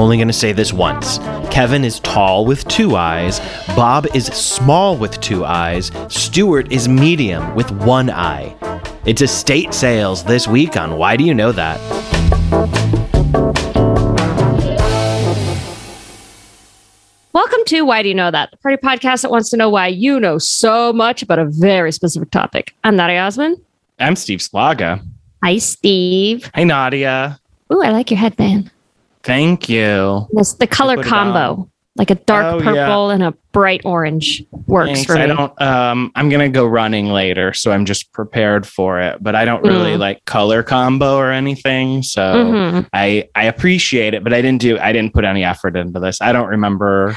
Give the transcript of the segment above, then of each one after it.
only going to say this once. Kevin is tall with two eyes. Bob is small with two eyes. Stuart is medium with one eye. It's estate sales this week on Why Do You Know That? Welcome to Why Do You Know That? The party podcast that wants to know why you know so much about a very specific topic. I'm Nadia Osman. I'm Steve Slaga. Hi, Steve. Hi, Nadia. Ooh, I like your headband. Thank you. This the color combo, like a dark Oh, purple yeah. and a bright orange, works Thanks. for me. I don't. Um, I'm gonna go running later, so I'm just prepared for it. But I don't really Mm. like color combo or anything, so Mhm. I I appreciate it. But I didn't do. I didn't put any effort into this. I don't remember.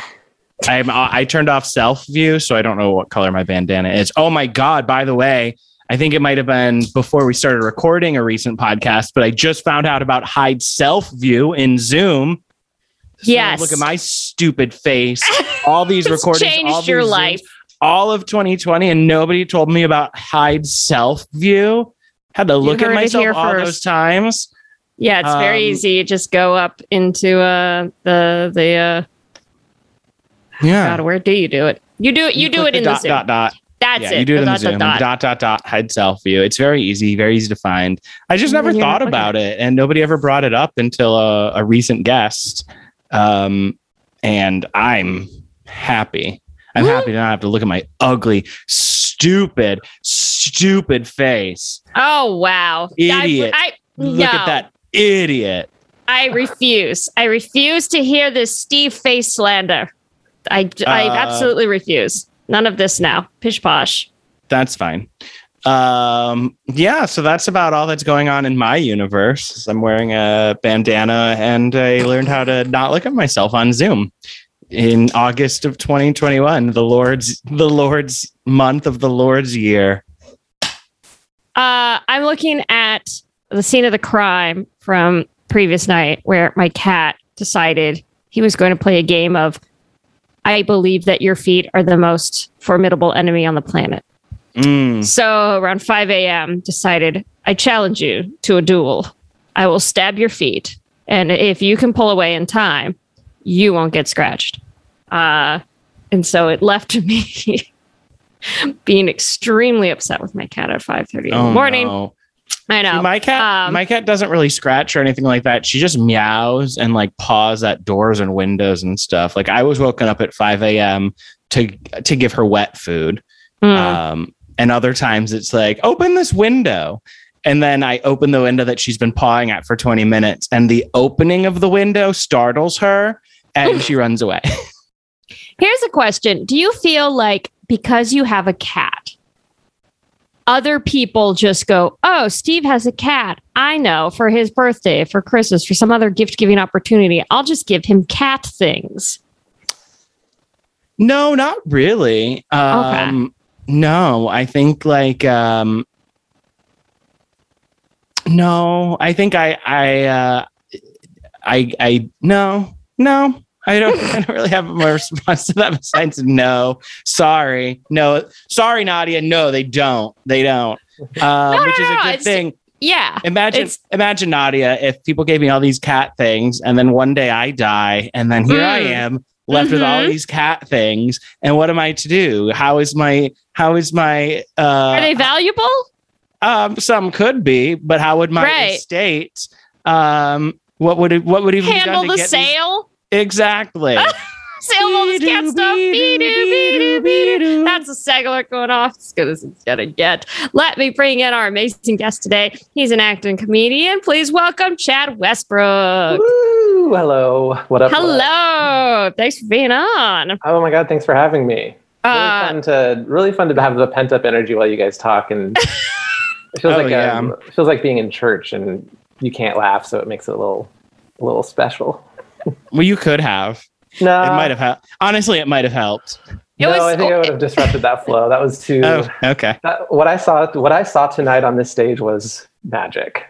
I'm. I turned off self view, so I don't know what color my bandana is. Oh my god! By the way. I think it might have been before we started recording a recent podcast, but I just found out about hide self view in Zoom. So Yes. Look at my stupid face. All these recordings, changed your Zooms, life. all of 2020 and nobody told me about hide self view. Had to look at myself all first. those times. Yeah, it's very Um, easy. You just go up into uh the the uh Yeah. God, where do you do it? You do it. You, do it in dot, the Zoom. dot dot. That's yeah, it. you do it in Zoom. dot, dot. Dot dot hide self view. It's very easy, very easy to find. I just never thought looking about it, and nobody ever brought it up until a, a recent guest. Um, and I'm happy. I'm happy to not have to look at my ugly, stupid, stupid face. Oh wow, Idiot. I, I Look no, at that idiot. I refuse. I refuse to hear this Steve face slander. I I Uh, absolutely refuse. None of this now. Pish posh. That's fine. Um, yeah, so that's about all that's going on in my universe. I'm wearing a bandana and I learned how to not look at myself on Zoom in August of 2021, the Lord's the Lord's month of the Lord's year. Uh, I'm looking at the scene of the crime from previous night where my cat decided he was going to play a game of I believe that your feet are the most formidable enemy on the planet. Mm. So around 5 a.m., decided I challenge you to a duel. I will stab your feet, and if you can pull away in time, you won't get scratched. Uh, and so it left me being extremely upset with my cat at 5:30 in the Oh, morning. no. I know. My cat, Um, my cat doesn't really scratch or anything like that. She just meows and like paws at doors and windows and stuff. Like I was woken up at 5 a.m. to to give her wet food. Mm. Um, and other times it's like, open this window. And then I open the window that she's been pawing at for 20 minutes. And the opening of the window startles her and she runs away. Here's a question: Do you feel like because you have a cat, other people just go, "Oh, Steve has a cat. I know for his birthday, for Christmas, for some other gift giving opportunity, I'll just give him cat things." no, not really. Um, No, I think like, um, no, I think I, I, uh, I, I, no, no, I don't, I don't really have a response to that besides no, sorry, no, sorry, Nadia, no, they don't, they don't, um, No, which no, is a good thing. Yeah. Imagine, imagine Nadia, if people gave me all these cat things, and then one day I die, and then here I Mm. am left with all Mhm. these cat things, and what am I to do? How is my, how is my, uh, Are they valuable? um, some could be, but how would my Right. estate, um, what would it, what would even be Handle the get these- sale? Exactly? Sale all this cat stuff. Be-doo, be-doo, be-doo. That's a segler going off as good as it's gonna get. Let me bring in our amazing guest today. He's an actor and comedian. Please welcome Chad Westbrook. Woo! Hello. What up? what up? Hello. Thanks for being on. Oh my god, thanks for having me. Really Uh, fun to really fun to have the pent up energy while you guys talk and it feels Oh, like yeah. um, it feels like being in church and you can't laugh, so it makes it a little a little special. Well, you could have. No, It might have helped. Honestly, it might have helped. It no, was- I think I would have disrupted that flow. That was too. Oh, okay. That, what I saw, what I saw tonight on this stage was magic.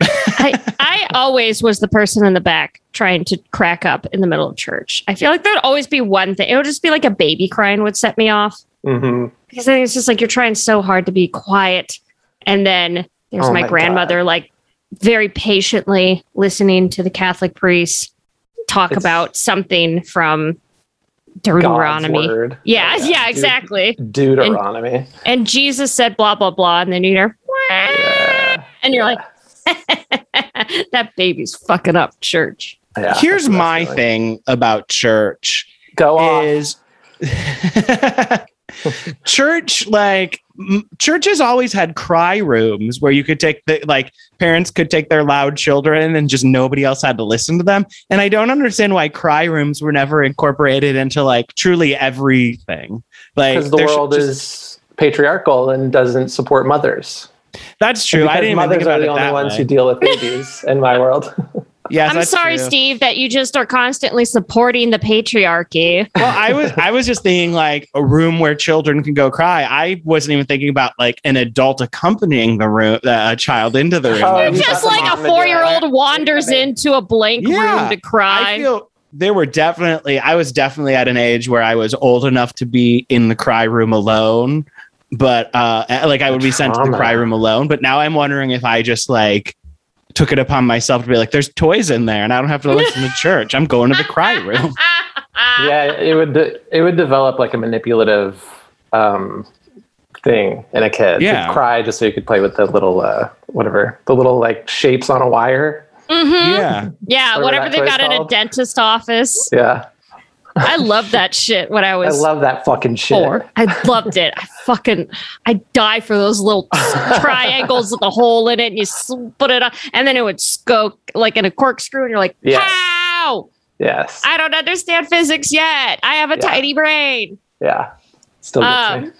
I, I always was the person in the back trying to crack up in the middle of church. I feel like there'd always be one thing. It would just be like a baby crying would set me off. hmm because I think it's just like you're trying so hard to be quiet, and then there's Oh my, my grandmother like very patiently listening to the Catholic priest talk It's- about something from Deuteronomy. word. Yeah, oh, yeah, Deut- exactly. Deuteronomy. And Jesus said blah blah blah, and then you hear, Yeah. and you're like, that baby's fucking up church. Yeah, Here's my feeling. thing about church Go off. is church like m- churches always had cry rooms where you could take the like parents could take their loud children and just nobody else had to listen to them and i don't understand why cry rooms were never incorporated into like truly everything like Because the world just- is patriarchal and doesn't support mothers. that's true i didn't even mothers think about are the only ones way. who deal with babies in my world. yes, I'm sorry, true. Steve, that you just are constantly supporting the patriarchy. well i was i was just thinking like a room where children can go cry i wasn't even thinking about like an adult accompanying the room uh, a child into the room Oh, you was just like a mom to do four year old wanders Yeah. into a blank Yeah, room to cry. I feel there were definitely I was definitely at an age where I was old enough to be in the cry room alone, but uh like I would be sent to the cry room alone. But now I'm wondering if I just like took it upon myself to be like, there's toys in there and I don't have to listen to church. I'm going to the cry room. yeah, it would de- it would develop like a manipulative um, thing in a kid. Yeah. You'd cry just so you could play with the little uh, whatever the little like shapes on a wire. Mhm. Yeah. Yeah, Whatever whatever they toy's got in a called. dentist office. Yeah, I loved that shit when I was. I love that fucking shit. four. I loved it. I fucking I die for those little triangles with the hole in it, and you put it on, and then it would go like in a corkscrew, and you're like, Yes. how? Yes, I don't understand physics yet. I have a Yeah. tiny brain. yeah, still Um.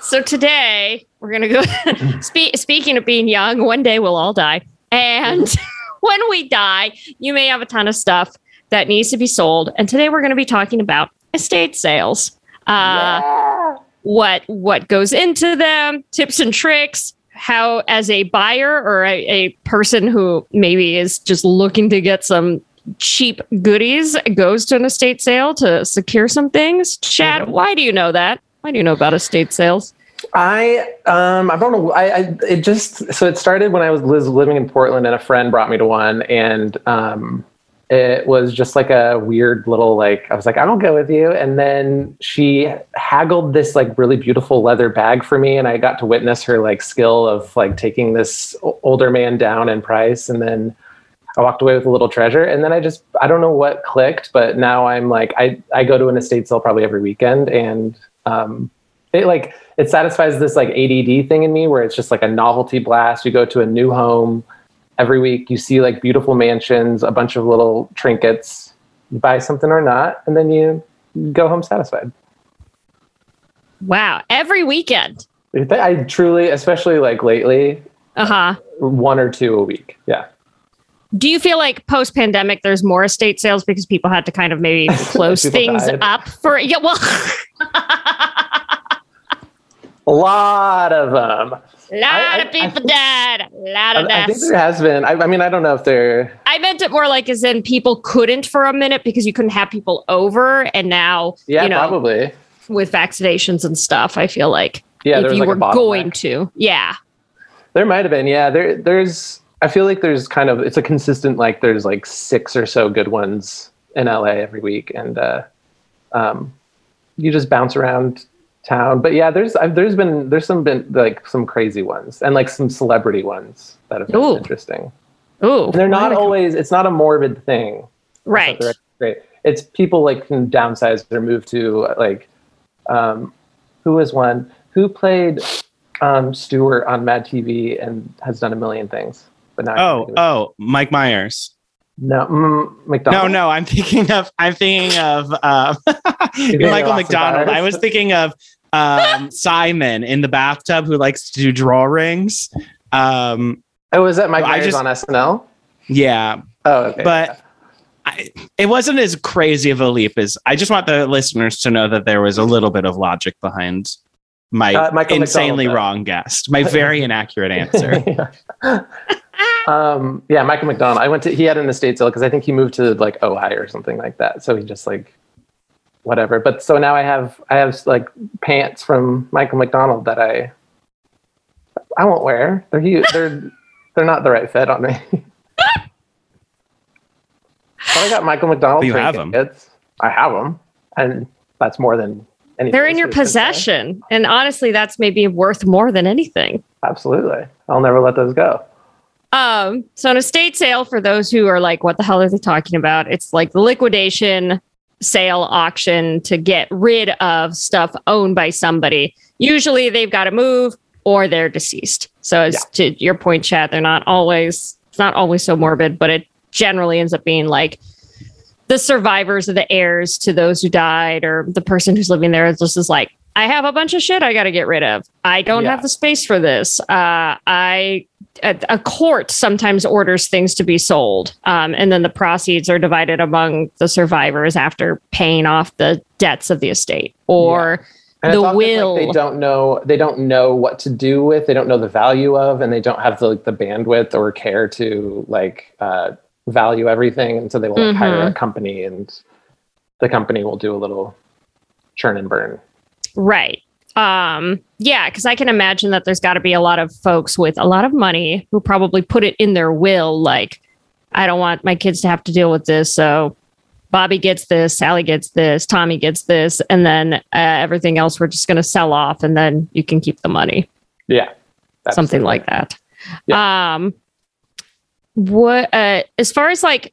So today we're gonna go. Spe- speaking of being young, one day we'll all die, and when we die, you may have a ton of stuff that needs to be sold. And today we're going to be talking about estate sales. Uh, Yeah. what what goes into them, tips and tricks, how as a buyer or a, a person who maybe is just looking to get some cheap goodies goes to an estate sale to secure some things. Chad, Mhm. why do you know that? Why do you know about estate sales? I um I don't know I, I it just so it started when I was was living in Portland and a friend brought me to one and um it was just like a weird little like I was like i don't go with you and then she haggled this like really beautiful leather bag for me and I got to witness her like skill of like taking this older man down in price and then I walked away with a little treasure and then I just I don't know what clicked but now I'm like I I go to an estate sale probably every weekend and um it like it satisfies this like ADD thing in me where it's just like a novelty blast. You go to a new home every week, you see like beautiful mansions, a bunch of little trinkets, you buy something or not, and then you go home satisfied. Wow, every weekend. I truly, especially like lately, Uh huh. one or two a week. Yeah. Do you feel like post pandemic there's more estate sales because people had to kind of maybe close things died. up for yeah well A lot of them. Lot I- of people think- died a lot I, of I think there has been. I, I mean, I don't know if they're. I meant it more like as in people couldn't for a minute because you couldn't have people over and now Yeah, you know probably. with vaccinations and stuff I feel like Yeah, there if you like, a were going to yeah There might have been, yeah. There, there's. I feel like there's kind of it's a consistent like there's like six or so good ones in LA every week, and uh, um, you just bounce around town. But yeah, there's I've, there's been there's some been like some crazy ones and like some celebrity ones that have been Ooh. interesting. Ooh, And they're not always. It's not a morbid thing. right Great. It's people like can downsize or move to like, um, who was one who played um, Stuart on Mad TV and has done a million things. But now can't Oh, think of it. oh, Mike Myers. No, mm, No, McDonald. no, I'm thinking of I'm thinking of um, Michael McDonald. I was thinking of um, Simon in the bathtub who likes to do drawings. Um, Oh, was that Mike I Myers just- on SNL? yeah, Oh, okay. but I, it wasn't as crazy of a leap as I just want the listeners to know that there was a little bit of logic behind my Uh, insanely McDonald, wrong guess, my very inaccurate answer. Yeah. um, yeah, Michael McDonald. I went to. He had an estate sale because I think he moved to like Ojai or something like that. So he just like whatever. But so now I have I have like pants from Michael McDonald that I I won't wear. They're huge. They're they're not the right fit on me. But I got Michael McDonald. You train have 'em. tickets. I have them, and that's more than anything. They're in your place could say. possession. And honestly, that's maybe worth more than anything. Absolutely, I'll never let those go. Um, so an estate sale for those who are like, what the hell are they talking about? It's like the liquidation sale auction to get rid of stuff owned by somebody. Usually they've got to move or they're deceased. So as to your point, Chad, they're not always it's not always so morbid, but it generally ends up being like the survivors or the heirs to those who died or the person who's living there just is like, I have a bunch of shit I got to get rid of. I don't Yeah. have the space for this. Uh, I a, court sometimes orders things to be sold, um, and then the proceeds are divided among the survivors after paying off the debts of the estate or And the often like will. they don't know. They don't know what to do with. They don't know the value of, and they don't have the like, the bandwidth or care to like uh, value everything. And so they will like, hire Mm-hmm. a company, and the company will do a little churn and burn. Right. Um, yeah, because I can imagine that there's got to be a lot of folks with a lot of money who probably put it in their will, like, I don't want my kids to have to deal with this. So Bobby gets this, Sally gets this, Tommy gets this, and then uh, everything else we're just going to sell off and then you can keep the money. Yeah, Something like that. Um, what, uh, as far as like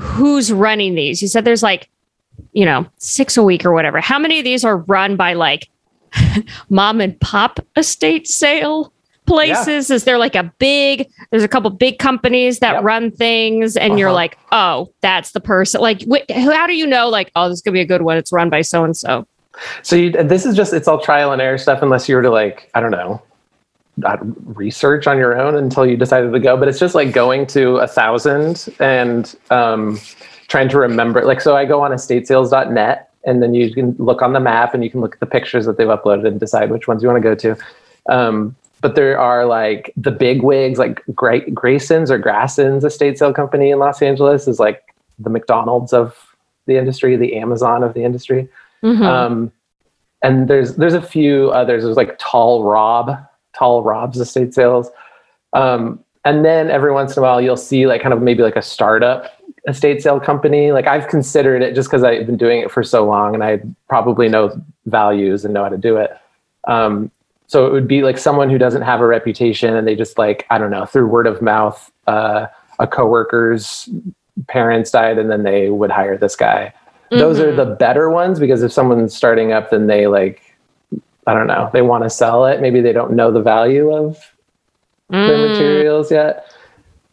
who's running these, you said there's like, you know, six a week or whatever. How many of these are run by like mom and pop estate sale places? Is there like a big, there's a couple big companies that Yep. run things and you're Uh-huh. like, oh, that's the person. Like, wh- how do you know, like, oh, this to be a good one? It's run by so and so. So you, this is just it's all trial and error stuff unless you were to like I don't know uh, research on your own until you decided to go. But it's just like going to a thousand and um, trying to remember. Like so, I go on estatesales.net and then you can look on the map and you can look at the pictures that they've uploaded and decide which ones you want to go to. Um, but there are like the big wigs, like Gra- Grayson's or Grasson's estate sale company in Los Angeles is like the McDonald's of the industry, the Amazon of the industry. Mhm. Um, and there's there's a few others. There's like Tall Rob, Tall Rob's estate sales. Um, and then every once in a while you'll see like kind of maybe like a startup estate sale company. Like I've considered it just because I've been doing it for so long and I probably know values and know how to do it. Um, so it would be like someone who doesn't have a reputation and they just like, I don't know, through word of mouth, uh, a coworker's parents died and then they would hire this guy those are Mhm. the better ones because if someone's starting up then they like i don't know they want to sell it maybe they don't know the value of the Mm. materials yet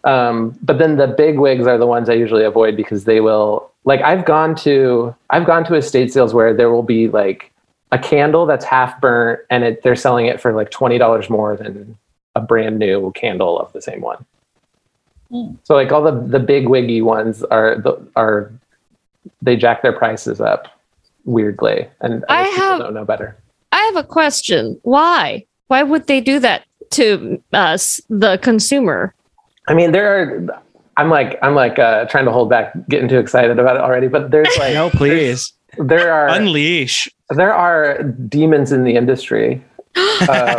um, but then the big wigs are the ones i usually avoid because they will like i've gone to i've gone to estate sales where there will be like a candle that's half burnt and it, they're selling it for like $20 more than a brand new candle of the same one so like all the the big wiggy ones are the are they jack their prices up weirdly and I have- don't know better I have a question. Why? Why would they do that to us, the consumer? i mean there are i'm like i'm like uh trying to hold back getting too excited about it already but there's like no, please there are unleash. there are demons in the industry um,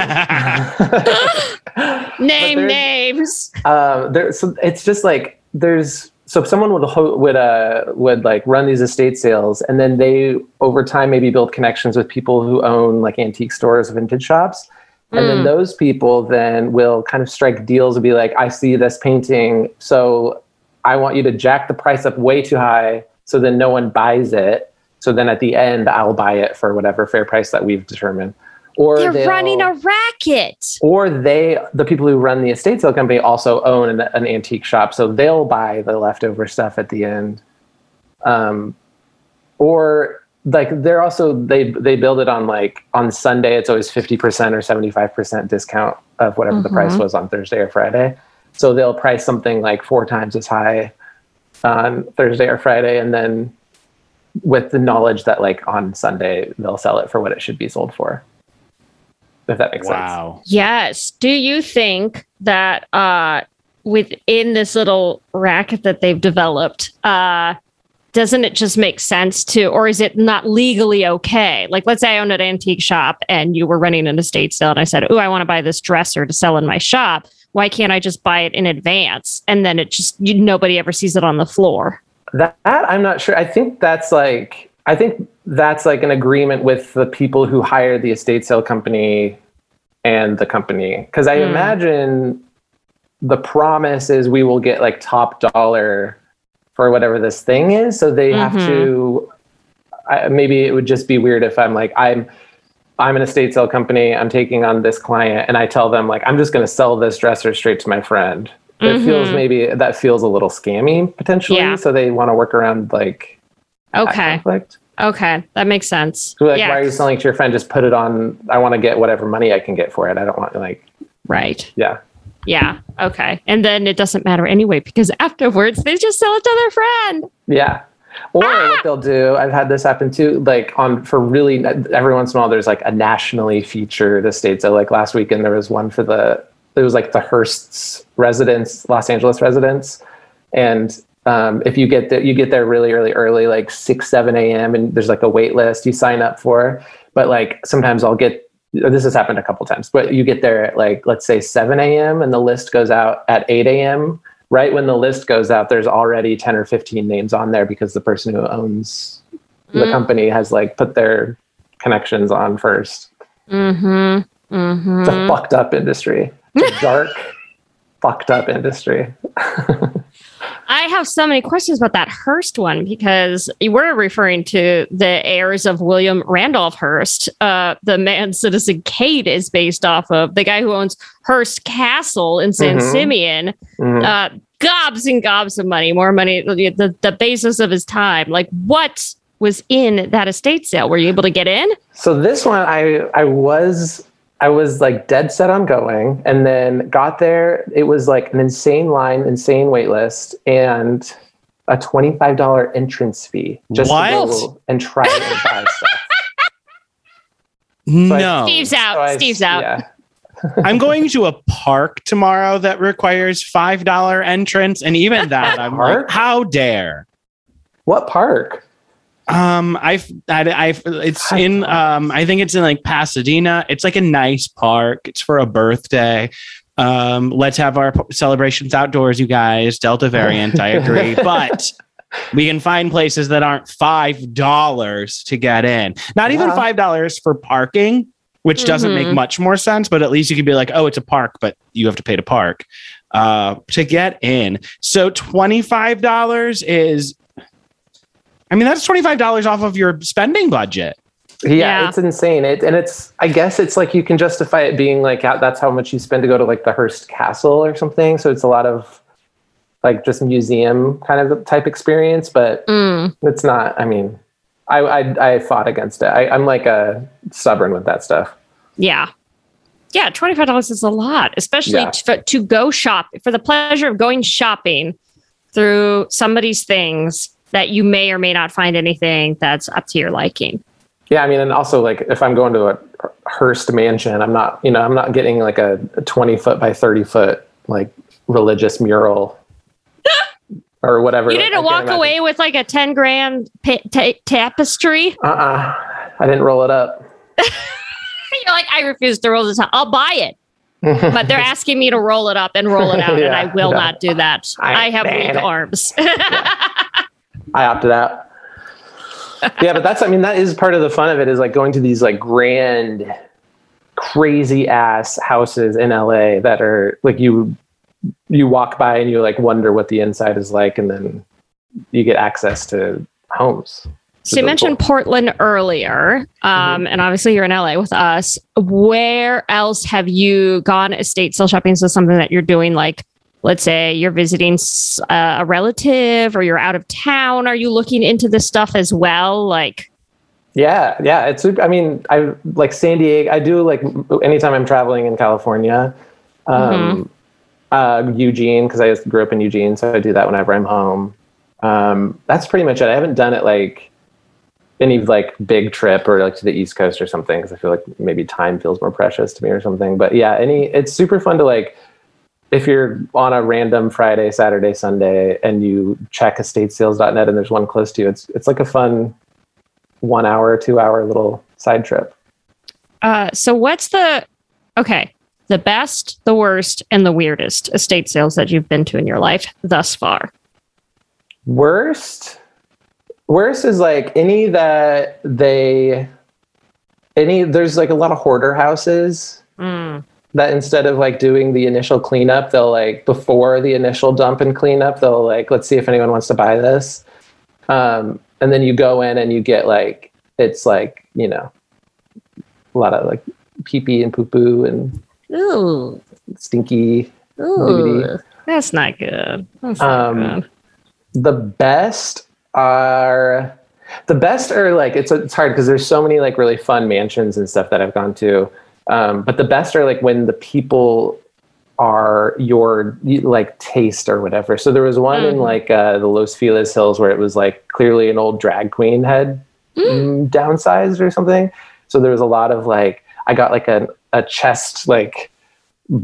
Name names. um, there, so it's just like there's so if someone would ho- would uh would like run these estate sales and then they over time maybe build connections with people who own like antique stores vintage shops and then Mm. those people then will kind of strike deals and be like i see this painting so i want you to jack the price up way too high so then no one buys it so then at the end i'll buy it for whatever fair price that we've determined or They're running a racket. or they the people who run the estate sale company also own an, an antique shop so they'll buy the leftover stuff at the end um or like they're also they they build it on like on sunday it's always 50% or 75% discount of whatever the price Mhm. was on thursday or friday so they'll price something like four times as high on thursday or friday and then with the knowledge that like on sunday they'll sell it for what it should be sold for if that makes sense Wow. Yes. Do you think that uh, within this little racket that they've developed, uh, doesn't it just make sense to, or is it not legally okay? Like, let's say I own an antique shop and you were running an estate sale, and I said, "Oh, I want to buy this dresser to sell in my shop." Why can't I just buy it in advance and then it just you, nobody ever sees it on the floor? That, that I'm not sure. I think that's like I think that's like an agreement with the people who hire the estate sale company and the company because I Hmm. imagine the promise is we will get like top dollar for whatever this thing is. So they have Mhm. to. I, maybe it would just be weird if I'm like I'm. I'm an estate sale company. I'm taking on this client, and I tell them like I'm just going to sell this dresser straight to my friend. It feels Mhm. maybe that feels a little scammy potentially. Yeah. So they want to work around like Okay. conflict. Okay. That makes sense. So like, yeah. why are you selling it to your friend? Just put it on. I want to get whatever money I can get for it. I don't want like Right. yeah. Yeah. Okay. And then it doesn't matter anyway because afterwards they just sell it to their friend. Yeah. Or Ah! what they'll do, I've had this happen too, like on for really every once in a while, there's like a nationally featured estate. So like last weekend, there was one for the, it was like the Hearst's residence, Los Angeles residence. And um, if you get there, you get there really, really early, like 6, 7 a.m. and there's like a wait list you sign up for. But like sometimes I'll get, this has happened a couple times, but you get there at like, let's say 7 a.m. and the list goes out at 8 a.m right when the list goes out, there's already 10 or 15 names on there because the person who owns the Mm. company has like put their connections on first. Mm-hmm. Mm-hmm. It's a fucked up industry. It's a dark, fucked up industry. I have so many questions about that Hearst one because we're referring to the heirs of William Randolph Hearst. Uh, the man Citizen Kane is based off of the guy who owns Hearst Castle in San Mhm. Simeon. Mhm. Uh, gobs and gobs of money, more money, the, the basis of his time. Like, what was in that estate sale? Were you able to get in? So this one, I I was I was like dead set on going, and then got there. It was like an insane line, insane wait list, and a twenty five dollar entrance fee just to What? go and try and buy stuff. I- No. Steve's out. So I- Steve's out. Yeah. I'm going to a park tomorrow that requires five dollar entrance, and even that, I'm Park? like, how dare? What park? Um, I've, I, I've, it's in, um, I think it's in like Pasadena. It's like a nice park. It's for a birthday. Um, let's have our celebrations outdoors, you guys. Delta variant, I agree, but we can find places that aren't five dollars to get in. Not even five dollars for parking, which doesn't make Mhm. much more sense. But at least you can be like, oh, it's a park, but you have to pay to park uh, to get in. So twenty five dollars is. I mean, that's $25 off of your spending budget. Yeah, Yeah. it's insane. It and it's I guess it's like you can justify it being like that's how much you spend to go to like the Hearst Castle or something. So it's a lot of like just museum kind of type experience, but Mm. it's not. I mean, I I, I fought against it. I, I'm like a stubborn with that stuff. Yeah. Yeah, $25 is a lot, especially Yeah. t- for, to go shop for the pleasure of going shopping through somebody's things that you may or may not find anything that's up to your liking. Yeah, I mean, and also like if I'm going to a Hearst mansion, I'm not, you know, I'm not getting like a 20 foot by 30 foot like religious mural or whatever. You didn't walk imagine. away with like a 10 grand pa- ta- tapestry. Uh-uh. I didn't roll it up. You're like, I refuse to roll this up. I'll buy it. But they're asking me to roll it up and roll it out, and I will no. not do that. I I, have ban weak arms. I opted out. yeah, but that's I mean that is part of the fun of it is like going to these like grand crazy ass houses in LA that are like you you walk by and you like wonder what the inside is like and then you get access to homes. So you mentioned Portland earlier, um, and obviously you're in LA with us. Where else have you gone estate sale shopping? So something that you're doing, like let's say you're visiting uh, a relative or you're out of town. Are you looking into this stuff as well? Like, Yeah, yeah. It's I mean, I like San Diego. I do like anytime I'm traveling in California. Um, uh, Eugene, because I grew up in Eugene, so I do that whenever I'm home. Um, that's pretty much it. I haven't done it like any like big trip or like to the East Coast or something because I feel like maybe time feels more precious to me or something. But yeah, any it's super fun to like if you're on a random Friday, Saturday, Sunday, and you check estatesales.net and there's one close to you, it's it's like a fun one hour, two hour little side trip. uh, so what's the okay? The best, the worst, and the weirdest estate sales that you've been to in your life thus far. Worst, worst is like any that they, any there's like a lot of hoarder houses Mm. That instead of like doing the initial cleanup, they'll like before the initial dump and cleanup, they'll like let's see if anyone wants to buy this, um, and then you go in and you get like it's like you know a lot of like pee pee and poo poo and Ooh. stinky. Ooh. Nudity. That's not good. That's not Um, good. the best are the best are like it's it's hard because there's so many like really fun mansions and stuff that I've gone to. Um, but the best are like when the people are your like taste or whatever. So there was one in Mhm. like uh, the Los Feliz Hills where it was like clearly an old drag queen had mm, downsized or something. So there was a lot of like I got like a a chest like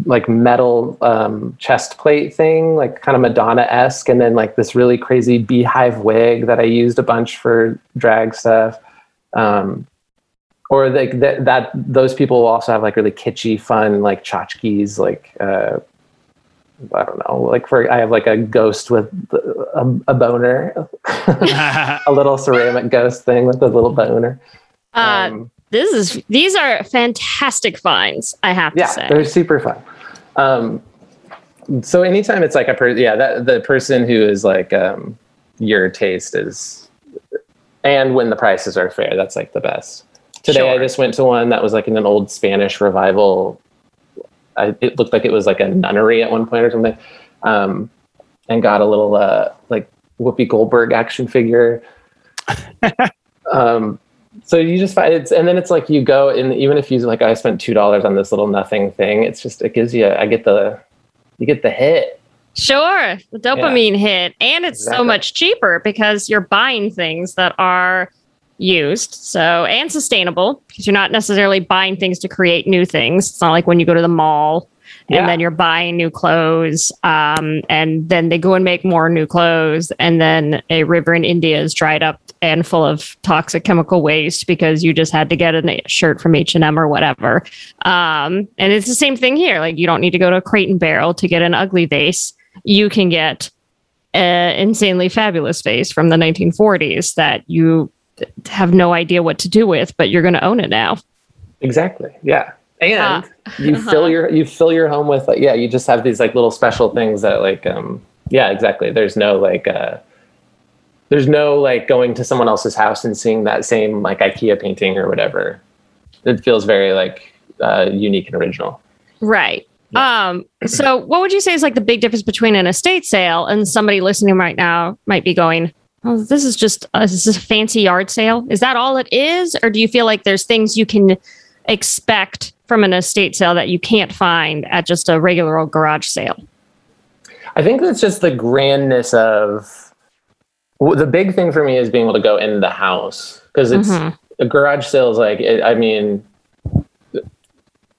like metal um, chest plate thing, like kind of Madonna esque, and then like this really crazy beehive wig that I used a bunch for drag stuff. Um, or like that, that those people will also have like really kitschy, fun like tchotchkes, like uh, I don't know, like for I have like a ghost with a, a boner, a little ceramic ghost thing with a little boner. Uh, Um, this is these are fantastic finds. I have to yeah say. they're super fun um so anytime it's like a person yeah that the person who is like um your taste is and when the prices are fair that's like the best today i just went to one that was like in an old spanish revival. I, it looked like it was like a nunnery at one point or something um and got a little uh like whoopi goldberg action figure. Um so you just find it's and then it's like you go and even if you like i spent two dollars on this little nothing thing it's just it gives you i get the you get the hit. Sure, the dopamine hit, and it's so much cheaper because you're buying things that are used, so and sustainable because you're not necessarily buying things to create new things. It's not like when you go to the mall and Yeah. then you're buying new clothes, um, and then they go and make more new clothes, and then a river in India is dried up and full of toxic chemical waste because you just had to get a shirt from H and M or whatever. Um, and it's the same thing here. Like you don't need to go to a Crate and Barrel to get an ugly vase. You can get an insanely fabulous vase from the 1940s that you have no idea what to do with, but you're going to own it now. exactly yeah and Ah. you Uh-huh. fill your you fill your home with like yeah you just have these like little special things that like um yeah exactly there's no like uh there's no like going to someone else's house and seeing that same like ikea painting or whatever it feels very like uh unique and original Right. Um, so what would you say is like the big difference between an estate sale and somebody listening right now might be going, Oh, this is just uh, is a fancy yard sale? Is that all it is? Or do you feel like there's things you can expect from an estate sale that you can't find at just a regular old garage sale? I think that's just the grandness of the big thing for me is being able to go in the house because it's Mhm. a garage sale is like it, I mean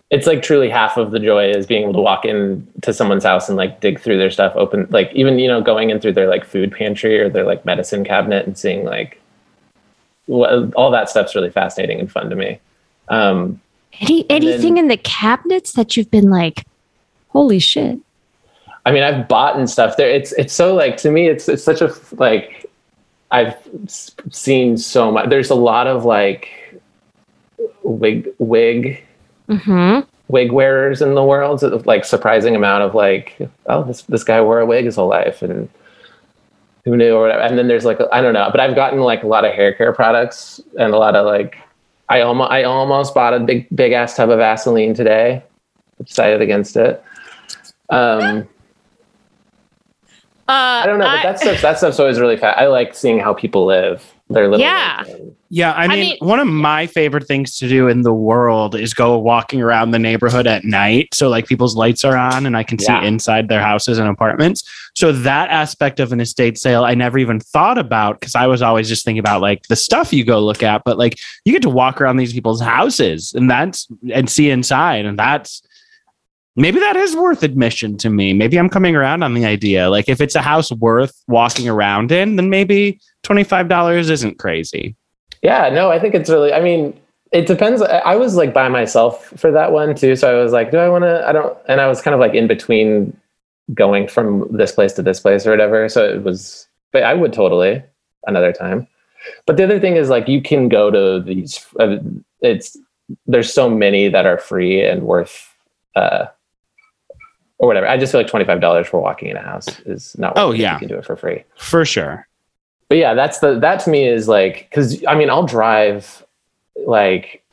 it's like truly half of the joy is being able to walk in to someone's house and like dig through their stuff open like even you know going in through their like food pantry or their like medicine cabinet and seeing like what, all that stuff's really fascinating and fun to me um Any And then- anything in the cabinets that you've been like, holy shit. I mean, I've bought and stuff there. It's it's so like to me, it's it's such a like I've seen so much. There's a lot of like wig wig Mm-hmm. wig wearers in the world. Like surprising amount of like, oh, this this guy wore a wig his whole life, and who knew or whatever. And then there's like I don't know, but I've gotten like a lot of hair care products and a lot of like I almost I almost bought a big big ass tub of Vaseline today. Decided against it. Um, Uh, I don't know, but that stuff that stuff's always really fast. I like seeing how people live. Their little Yeah. like, Yeah, I mean, mean- one of my favorite things to do in the world is go walking around the neighborhood at night. So, like, people's lights are on and I can Yeah. see inside their houses and apartments. So, that aspect of an estate sale, I never even thought about because I was always just thinking about like the stuff you go look at. But, like, you get to walk around these people's houses and that's and see inside. And that's maybe that is worth admission to me. Maybe I'm coming around on the idea. Like, if it's a house worth walking around in, then maybe $25 isn't crazy. yeah, no, I think it's really. I mean, it depends. I was like by myself for that one too, so I was like, do I want to? I don't. And I was kind of like in between going from this place to this place or whatever. So it was. but I would totally another time. But the other thing is like you can go to these. Uh, it's there's so many that are free and worth, uh, or whatever. I just feel like twenty five dollars for walking in a house is not. Oh, worth it yeah. you can do it for free. For sure. But yeah, that's the that to me is like because I mean I'll drive like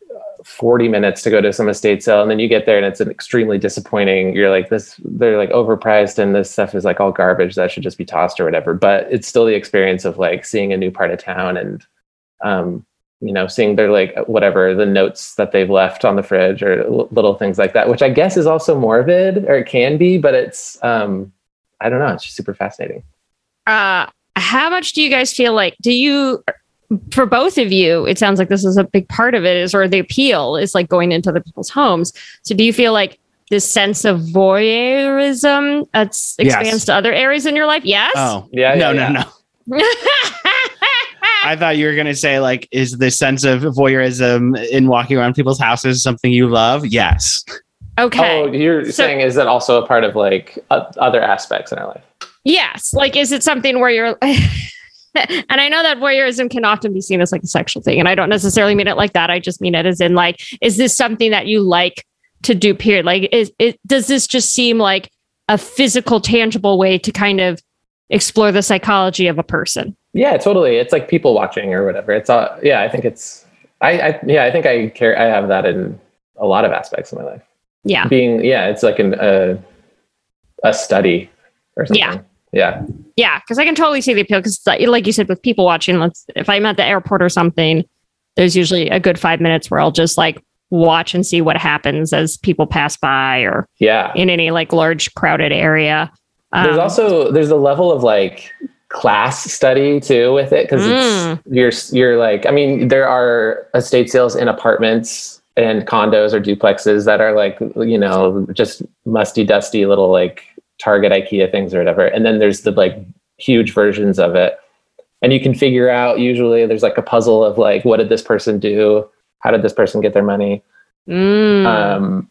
40 minutes to go to some estate sale and then you get there and it's an extremely disappointing you're like this they're like overpriced and this stuff is like all garbage that should just be tossed or whatever but it's still the experience of like seeing a new part of town and um you know seeing their like whatever the notes that they've left on the fridge or l- little things like that which i guess is also morbid or it can be but it's um i don't know it's just super fascinating uh how much do you guys feel like do you for both of you it sounds like this is a big part of it is or the appeal is like going into other people's homes so do you feel like this sense of voyeurism that's Yes. expands to other areas in your life yes Oh, Yeah, no, yeah, no, yeah. no. I thought you were going to say, like, is the sense of voyeurism in walking around people's houses something you love? Yes. okay. Oh you're So- saying is that also a part of like o- other aspects in our life? Yes. Like is it something where you're and i know that voyeurism can often be seen as like a sexual thing and i don't necessarily mean it like that. I just mean it as in like is this something that you like to do period? Like is it does this just seem like a physical tangible way to kind of explore the psychology of a person Yeah, totally. It's like people watching or whatever. It's all yeah, I think it's I, I yeah, I think I care I have that in a lot of aspects of my life. yeah Being yeah, it's like an uh, a study or something. Yeah. Yeah. yeah because i can totally see the appeal because like you said with people watching let's if i'm at the airport or something there's usually a good five minutes where i'll just like watch and see what happens as people pass by or Yeah. in any like large crowded area. there's Um, also there's a level of like class study too with it because Mm. it's you're you're like I mean there are estate sales in apartments and condos or duplexes that are like you know just musty dusty little like Target IKEA things or whatever. And then there's the like huge versions of it. And you can figure out usually there's like a puzzle of like what did this person do? How did this person get their money? Mm, um,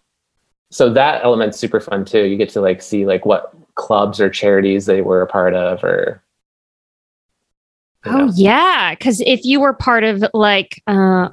so that element's super fun too. You get to like see like what clubs or charities they were a part of, or oh know. yeah, because if you were part of like uh,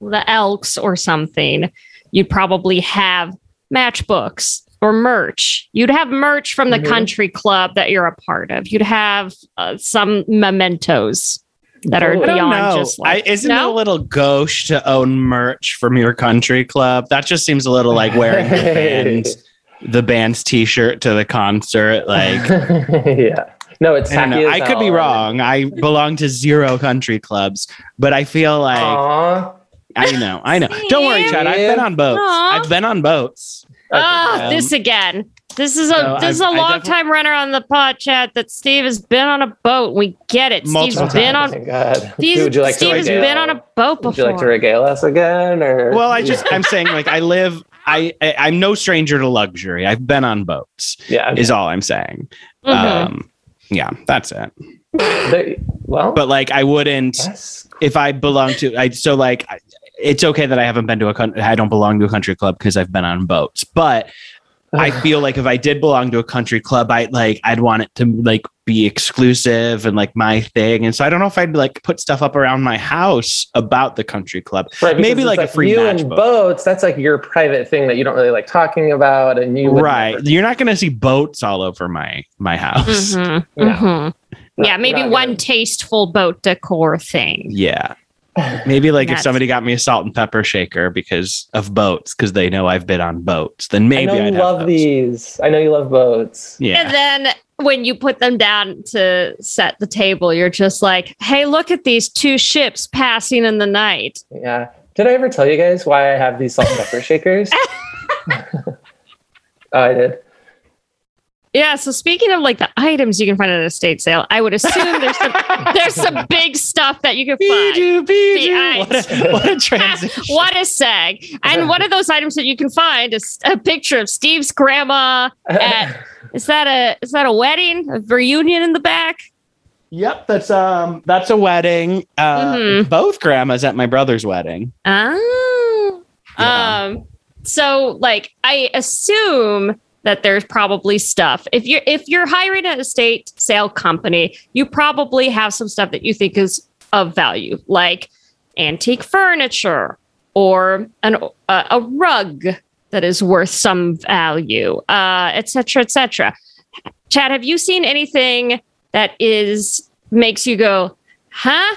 the Elks or something, you'd probably have matchbooks or merch. You'd have merch from the Mhm. country club that you're a part of. You'd have uh, some mementos that are I I don't beyond know. just like I, isn't No? it a little gauche to own merch from your country club? That just seems a little like wearing the band's, the band's t-shirt to the concert. Like yeah, no, it's I don't know. tacky as I could be wrong. I belong to zero country clubs, but I feel like Aw. I know. I know. Don't worry, Chad. I've been on boats. Aw. I've been on boats. Okay. Oh, Um, this again. This is a no, this is I've- a I long definitely- time runner on the pod chat that Steve has been on a boat. We get it. Multiple Steve's been Oh on my God. Steve, Would you like Steve to has regale, been on a boat Would you like to regale us again, or Well, I just I'm saying like I live. I, I I'm no stranger to luxury. I've been on boats. yeah, Is all I'm saying. Mhm. Um, yeah, that's it. There- well, But like I wouldn't if I belong to. I so like I- it's okay that I haven't been to a country. I don't belong to a country club because I've been on boats. But I feel like if I did belong to a country club, I like I'd want it to like be exclusive and like my thing. And so I don't know if I'd like put stuff up around my house about the country club. Right, Maybe it's like a free you match and boat. boats. That's like your private thing that you don't really like talking about, and you would right. never- You're not going to see boats all over my my house. Mhm, Yeah. mhm. Not- Yeah, maybe one gonna- tasteful boat decor thing. Yeah. Maybe like if somebody got me a salt and pepper shaker because of boats, because they know I've been on boats, then maybe I know I'd you have love these. I know you love boats. Yeah. And then when you put them down to set the table, you're just like, hey, look at these two ships passing in the night. Yeah. Did I ever tell you guys why I have these salt and pepper shakers? oh, I did. Yeah. So speaking of like the items you can find at an estate sale, I would assume there's some there's some big stuff that you can find. Bijou. The What a, what a transition. What a seg. And one of those items that you can find is a picture of Steve's grandma at is that a is that a wedding? A reunion in the back? Yep, that's um that's a wedding. Uh Mhm. both grandmas at my brother's wedding. Oh. Yeah. Um so like I assume that there's probably stuff. If you're if you're hiring an estate sale company, you probably have some stuff that you think is of value, like antique furniture or an uh, a rug that is worth some value, uh, et cetera, et. Chad, have you seen anything that is makes you go, huh?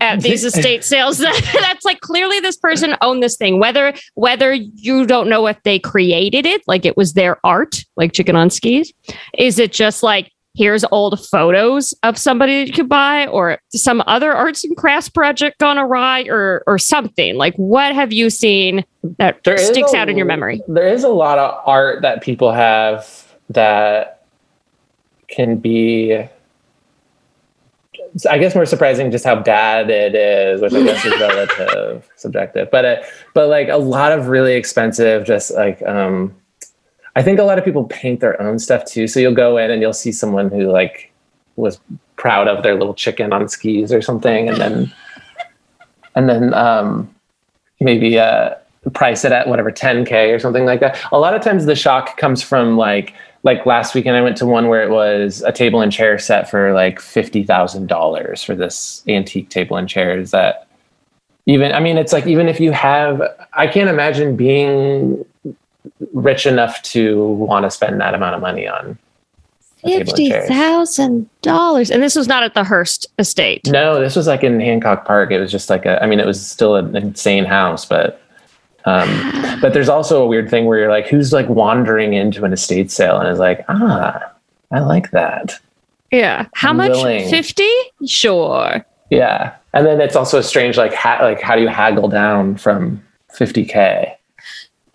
At these estate sales, that's like clearly this person owned this thing. Whether whether you don't know if they created it, like it was their art, like chicken on skis, is it just like here's old photos of somebody that you could buy or some other arts and crafts project gone awry or or something? Like what have you seen that There sticks a- out in your memory? There is a lot of art that people have that can be, I guess, more surprising just how bad it is, which I guess is relative, subjective. But uh, but like a lot of really expensive, just like um, I think a lot of people paint their own stuff too. So you'll go in and you'll see someone who like was proud of their little chicken on skis or something, and then and then um, maybe uh, price it at whatever 10k or something like that. A lot of times the shock comes from like like last weekend I went to one where it was a table and chair set for like fifty thousand dollars for this antique table and chairs that even I mean it's like even if you have I can't imagine being rich enough to want to spend that amount of money on a table and fifty thousand dollars and this was not at the hearst estate No, this was like in Hancock Park. It was just like a. I mean, it was still an insane house, but. Um, but there's also a weird thing where you're like, who's like wandering into an estate sale and is like, ah, I like that. yeah how I'm much 50 sure Yeah, and then it's also a strange like, ha- like how do you haggle down from 50k?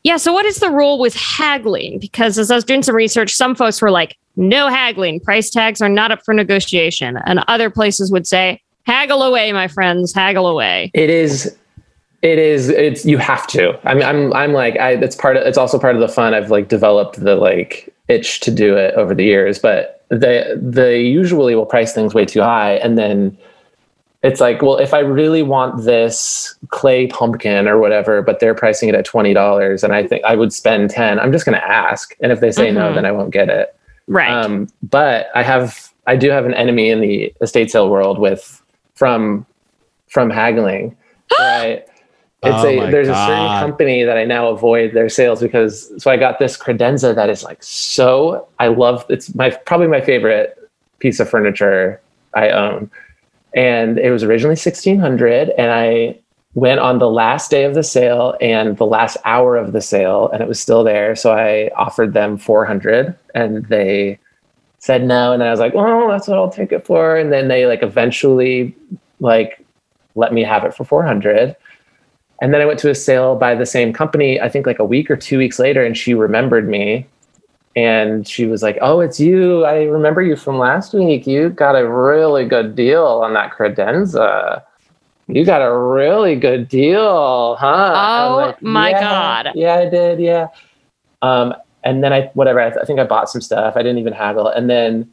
Yeah. So, what is the rule with haggling? Because as I was doing some research, some folks were like, no haggling. Price tags are not up for negotiation. And other places would say, haggle away, my friends, haggle away. It is. It is. It's you have to. I mean, I'm. I'm like. I. It's part of. It's also part of the fun. I've like developed the like itch to do it over the years. But they they usually will price things way too high, and then it's like, well, if I really want this clay pumpkin or whatever, but they're pricing it at twenty dollars, and I think I would spend ten. I'm just going to ask, and if they say no, Mhm. then I won't get it. Right. Um, but I have I do have an enemy in the estate sale world with from from haggling. right. It's Oh a there's a certain company that I now avoid their sales because so I got this credenza that is like so I love it's my probably my favorite piece of furniture I own. And it was originally 1600 and I went on the last day of the sale and the last hour of the sale and it was still there so I offered them 400 and they said no and I was like, "Well, that's what I'll take it for." And then they like eventually like let me have it for 400. And then I went to a sale by the same company, I think like a week or two weeks later, and she remembered me. And she was like, Oh, it's you. I remember you from last week. You got a really good deal on that credenza. You got a really good deal, huh? Oh, my "Yeah, God." Yeah, I did. Yeah. Um, and then I, whatever, I, th- I think I bought some stuff. I didn't even haggle. And then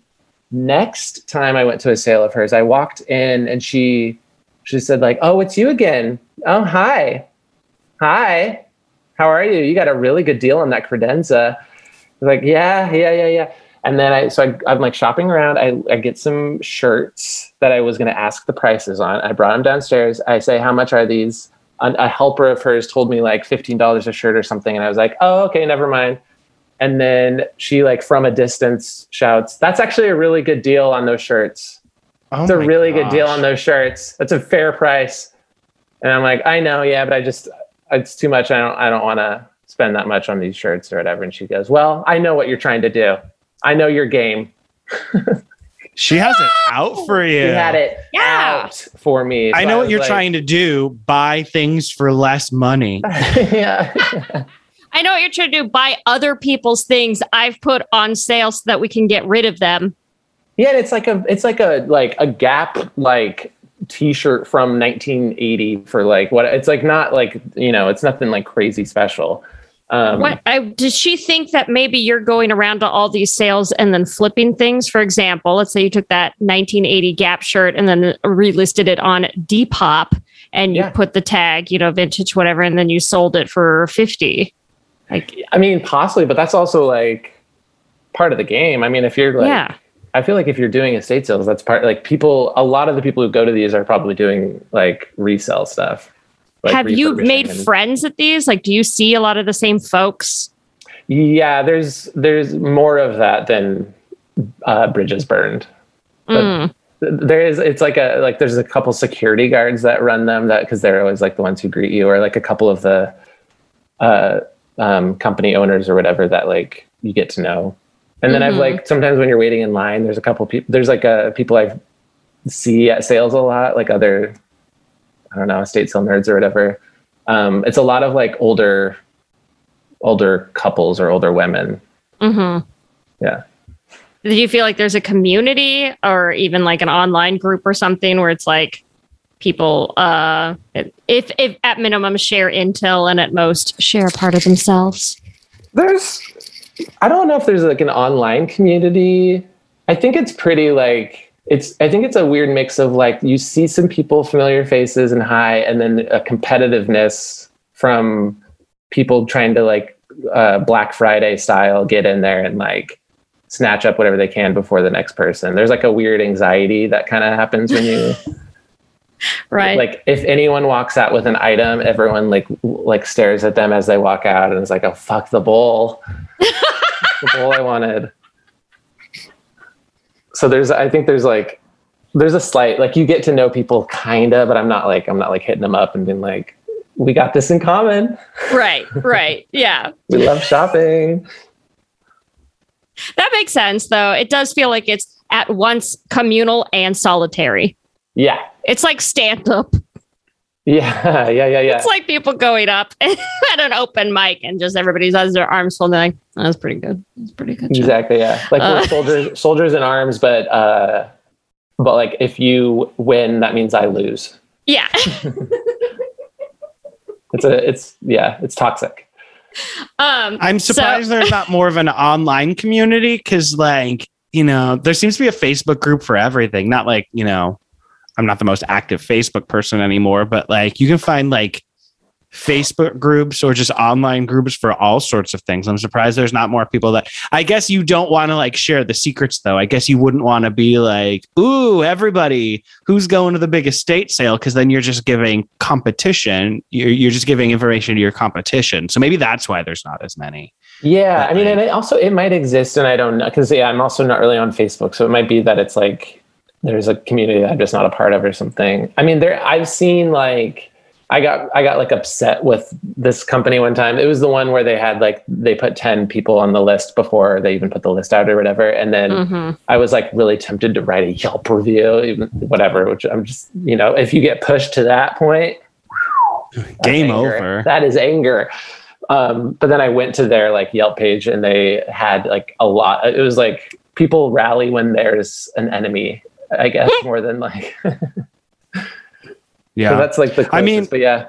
next time I went to a sale of hers, I walked in and she, she said like, "Oh, it's you again. Oh, hi, hi, how are you? You got a really good deal on that credenza." Like, "Yeah, yeah, yeah, yeah." And then I, so I, I'm like shopping around. I, I get some shirts that I was going to ask the prices on. I brought them downstairs. I say, "How much are these?" A, a helper of hers told me like fifteen dollars a shirt or something, and I was like, "Oh, okay, never mind." And then she like from a distance shouts, "That's actually a really good deal on those shirts." Oh it's a my really good deal on those shirts. That's a fair price. And I'm like, I know, yeah, but I just it's too much. I don't I don't want to spend that much on these shirts or whatever. And she goes, Well, I know what you're trying to do. I know your game. She has it out for you. She had it Yeah. out for me. I So know what was you're like- trying to do. Buy things for less money. yeah. I know what you're trying to do. Buy other people's things I've put on sale so that we can get rid of them. Yeah, and it's like a it's like a like a gap like t-shirt from 1980 for like what it's like not like you know it's nothing like crazy special um What I, does she think that maybe you're going around to all these sales and then flipping things? For example, let's say you took that 1980 Gap shirt and then relisted it on Depop and you Yeah. put the tag, you know, vintage, whatever, and then you sold it for 50. Like, I mean, possibly, but that's also like part of the game. I mean, if you're like, yeah. I feel like if you're doing estate sales, that's part like people. A lot of the people who go to these are probably doing like resell stuff. like Have you made friends at these? Like, do you see a lot of the same folks? Yeah, there's there's more of that than uh, bridges burned. But Mm. there is it's like a like there's a couple security guards that run them that because they're always like the ones who greet you or like a couple of the uh um company owners or whatever that like you get to know and then i've Mhm. like sometimes when you're waiting in line there's a couple people there's like a people i see at sales a lot like other i don't know estate sale nerds or whatever um it's a lot of like older older couples or older women Mm-hmm. yeah Do you feel like there's a community or even like an online group or something where it's like people, uh, if, if at minimum share intel and at most share a part of themselves? there's i don't know if there's like an online community. I think it's pretty like it's i think it's a weird mix of like you see some people familiar faces and hi and then a competitiveness from people trying to like uh, black friday style get in there and like snatch up whatever they can before the next person. There's like a weird anxiety that kind of happens when you Right. like if anyone walks out with an item everyone like like stares at them as they walk out and it's like oh fuck the bowl the bowl i wanted so there's i think there's like there's a slight like you get to know people kinda but i'm not like i'm not like hitting them up and being like we got this in common right. Right. Yeah. we love shopping That makes sense, though. It does feel like it's at once communal and solitary. Yeah It's like stand up. yeah yeah yeah yeah It's like people going up at an open mic and just everybody's has their arms full they're like, "Oh, that's pretty good. That's pretty good. job." exactly yeah like we're Uh. soldiers soldiers in arms but uh but like if you win that means i lose Yeah. it's a it's yeah it's toxic um, I'm so- surprised there's not more of an online community because, like, you know, there seems to be a Facebook group for everything. Not like, you know, I'm not the most active Facebook person anymore, but like, you can find like Facebook groups or just online groups for all sorts of things. I'm surprised there's not more people that I guess you don't want to like share the secrets though. I guess you wouldn't want to be like, ooh, everybody who's going to the big estate sale because then you're just giving competition. You're, you're just giving information to your competition. So maybe that's why there's not as many. Yeah, I mean, and it also it might exist, and I don't know because yeah, I'm also not really on Facebook, so it might be that it's like there's a community that I'm just not a part of or something. I mean, there I've seen like I got I got like upset with this company one time. It was the one where they had like they put ten people on the list before they even put the list out or whatever, and then mhm. I was like really tempted to write a Yelp review, even whatever. Which I'm just you know if you get pushed to that point, Game anger. over. That is anger. Um, but then I went to their like Yelp page and they had like a lot. It was like people rally when there's an enemy, I guess, more than like. so Yeah. that's like the. Closest, I mean- but yeah,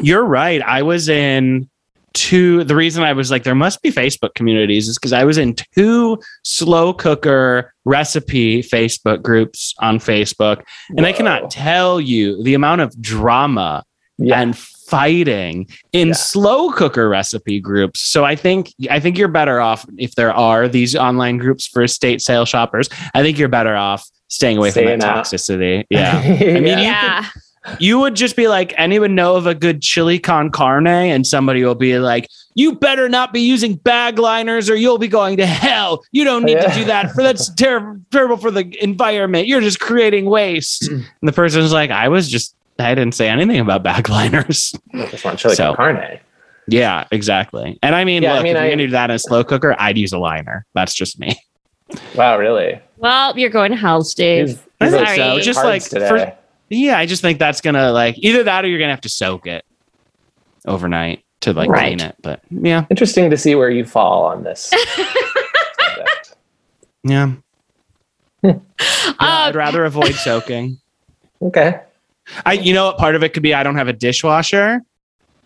You're right. I was in two. The reason I was like, there must be Facebook communities is because I was in two slow cooker recipe Facebook groups on Facebook. And I cannot tell you the amount of drama Yeah, and fighting in Yeah. slow cooker recipe groups. So I think I think you're better off if there are these online groups for estate sale shoppers. I think you're better off staying away Staying from that out. toxicity. Yeah. I mean, you yeah. you would just be like, anyone know of a good chili con carne? And somebody will be like, you better not be using bag liners or you'll be going to hell. You don't need Yeah. to do that. For that's terrible, terrible for the environment. You're just creating waste. Mm. and the person's like, I was just, I didn't say anything about bag liners. I just want chili So- con carne. yeah, exactly. And I mean, Yeah, I look, mean, if you're I- gonna do that in a slow cooker, I'd use a liner. That's just me. Wow, really? Well, you're going to hell, Steve. He's- I he's think like so. Just like for- Yeah, I just think that's gonna like either that or you're gonna have to soak it overnight to like Right. clean it. But yeah, Interesting to see where you fall on this. yeah. Yeah, Uh, I'd rather avoid soaking. okay. I, you know, what part of it could be I don't have a dishwasher,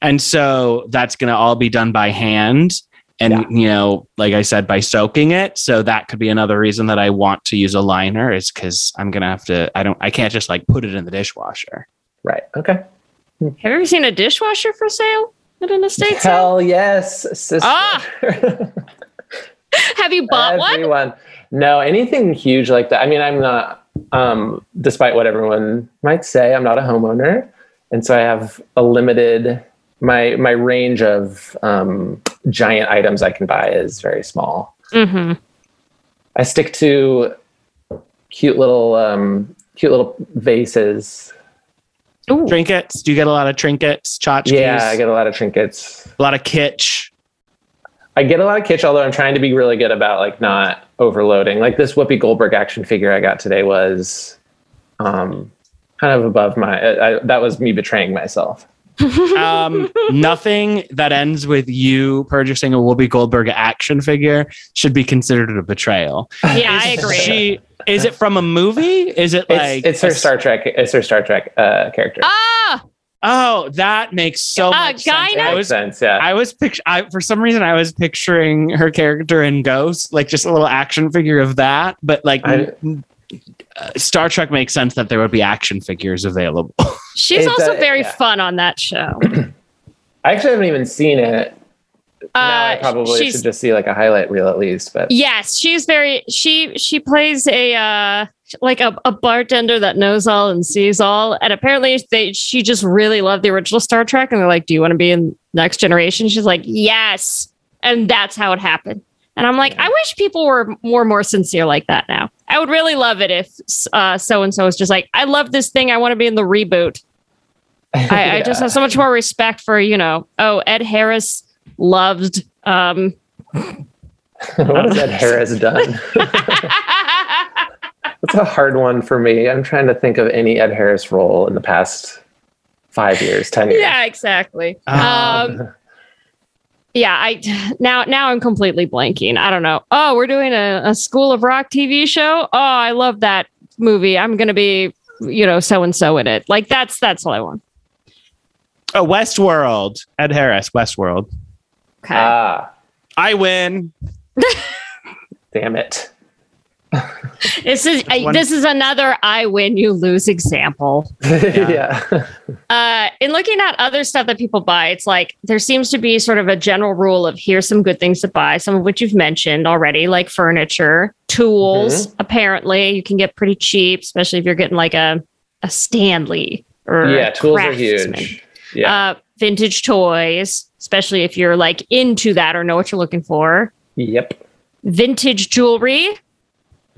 and so that's gonna all be done by hand. And Yeah. you know, like I said, by soaking it. So that could be another reason that I want to use a liner is because I'm gonna have to. I don't. I can't just like put it in the dishwasher. Right. Okay. have you ever seen a dishwasher for sale? at an estate sale? Hell yes, sister. Ah! Have you bought one? No, anything huge like that. I mean, I'm not, um, despite what everyone might say, I'm not a homeowner. And so I have a limited, my, my range of um, giant items I can buy is very small. Mm-hmm. I stick to cute little, um, cute little vases. Ooh. Trinkets? Do you get a lot of trinkets, tchotchkes? Yeah, I get a lot of trinkets. a lot of kitsch. I get a lot of kitsch, although I'm trying to be really good about like not overloading. Like this Whoopi Goldberg action figure I got today was um, kind of above my. I, I, that was me betraying myself. Um, nothing that ends with you purchasing a Whoopi Goldberg action figure should be considered a betrayal. Yeah, I agree. She is it from a movie? Is it like It's, it's her a- Star Trek. It's her Star Trek uh, character. ah, Oh, that makes so Uh, much sense. I was sense. Yeah. I was picture I for some reason I was picturing her character in Ghost, like just a little action figure of that. But like I- Star Trek makes sense that there would be action figures available. she's It, also uh, very yeah. fun on that show. I actually haven't even seen it. now I Uh, probably she's- should just see like a highlight reel at least. But Yes, she's very she she plays a uh like a, a bartender that knows all and sees all. And apparently they she just really loved the original Star Trek and they're like, Do you want to be in next generation? She's like, Yes. And that's how it happened. And I'm like, I wish people were more more sincere like that now. I would really love it if uh so and so is just like, I love this thing, I want to be in the reboot. I, I just have so much more respect for, you know, oh, Ed Harris loved um what has Ed Harris done? That's a hard one for me. I'm trying to think of any Ed Harris role in the past five years, ten years. yeah, exactly. Um, Um, yeah, I now now I'm completely blanking. I don't know. Oh, we're doing a, a School of Rock TV show. Oh, I love that movie. I'm gonna be, you know, so and so in it. Like that's that's all I want. oh, Westworld. Ed Harris, Westworld. Okay. Ah, I win. damn it. this is I, one- this is another I win you lose example. yeah. Uh, in looking at other stuff that people buy, it's like there seems to be sort of a general rule of here's some good things to buy, some of which you've mentioned already, like furniture, tools. Apparently, you can get pretty cheap, especially if you're getting like a a Stanley or yeah, a tools are huge. Yeah. Uh, vintage toys, especially if you're like into that or know what you're looking for. yep. Vintage jewelry.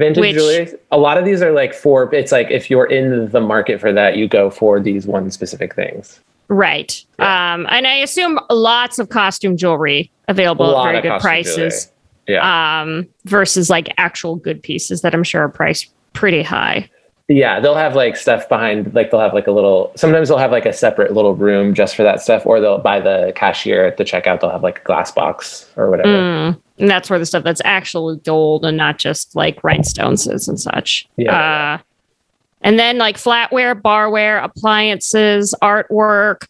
Vintage which- jewelry. A lot of these are like for it's like if you're in the market for that, you go for these one specific things. Right. Um, and I assume lots of costume jewelry available at very good prices. jewelry. Yeah. um, versus like actual good pieces that I'm sure are priced pretty high. Yeah, they'll have like stuff behind, like they'll have like a little. Sometimes they'll have like a separate little room just for that stuff, or they'll by the cashier at the checkout. They'll have like a glass box or whatever. Mm. And that's where the stuff that's actually gold and not just like rhinestones is and such. Yeah. Uh, and then like flatware, barware, appliances, artwork,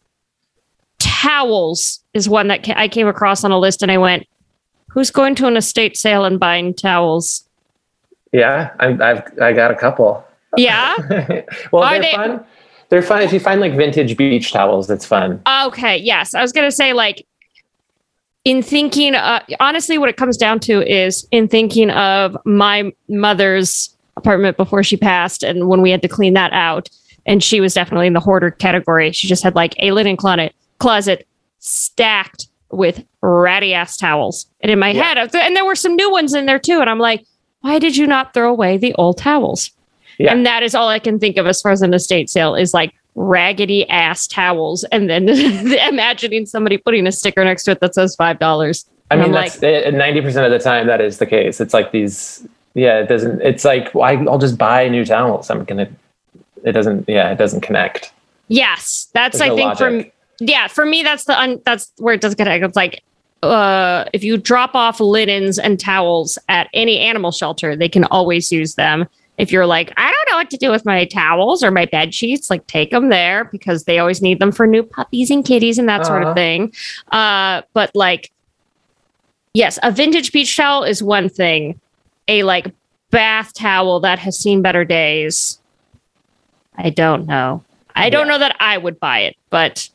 towels is one that ca- I came across on a list and I went, who's going to an estate sale and buying towels? Yeah, I'm, I've I got a couple. Yeah. well, Are they're they- fun. They're fun if you find like vintage beach towels. That's fun. Okay, yes. I was going to say, like, in thinking, uh, honestly, what it comes down to is in thinking of my mother's apartment before she passed and when we had to clean that out. And she was definitely in the hoarder category. She just had like a linen closet, closet stacked with ratty ass towels. And in my Yeah. head, and there were some new ones in there too. And I'm like, why did you not throw away the old towels? Yeah. And that is all I can think of as far as an estate sale is like raggedy ass towels. And then imagining somebody putting a sticker next to it that says $5. I mean, that's ninety percent of the time that is the case. It's like these. Yeah, it doesn't. It's like well, I'll just buy new towels. I'm gonna. It doesn't. Yeah, it doesn't connect. Yes, that's There's I no think logic. from yeah for me that's the un, that's where it does connect. it's like uh if you drop off linens and towels at any animal shelter they can always use them if you're like I don't what to do with my towels or my bed sheets like take them there because they always need them for new puppies and kitties and that sort Uh-huh. of thing uh but like yes a vintage beach towel is one thing a like bath towel that has seen better days I don't know. I don't know that I would buy it, but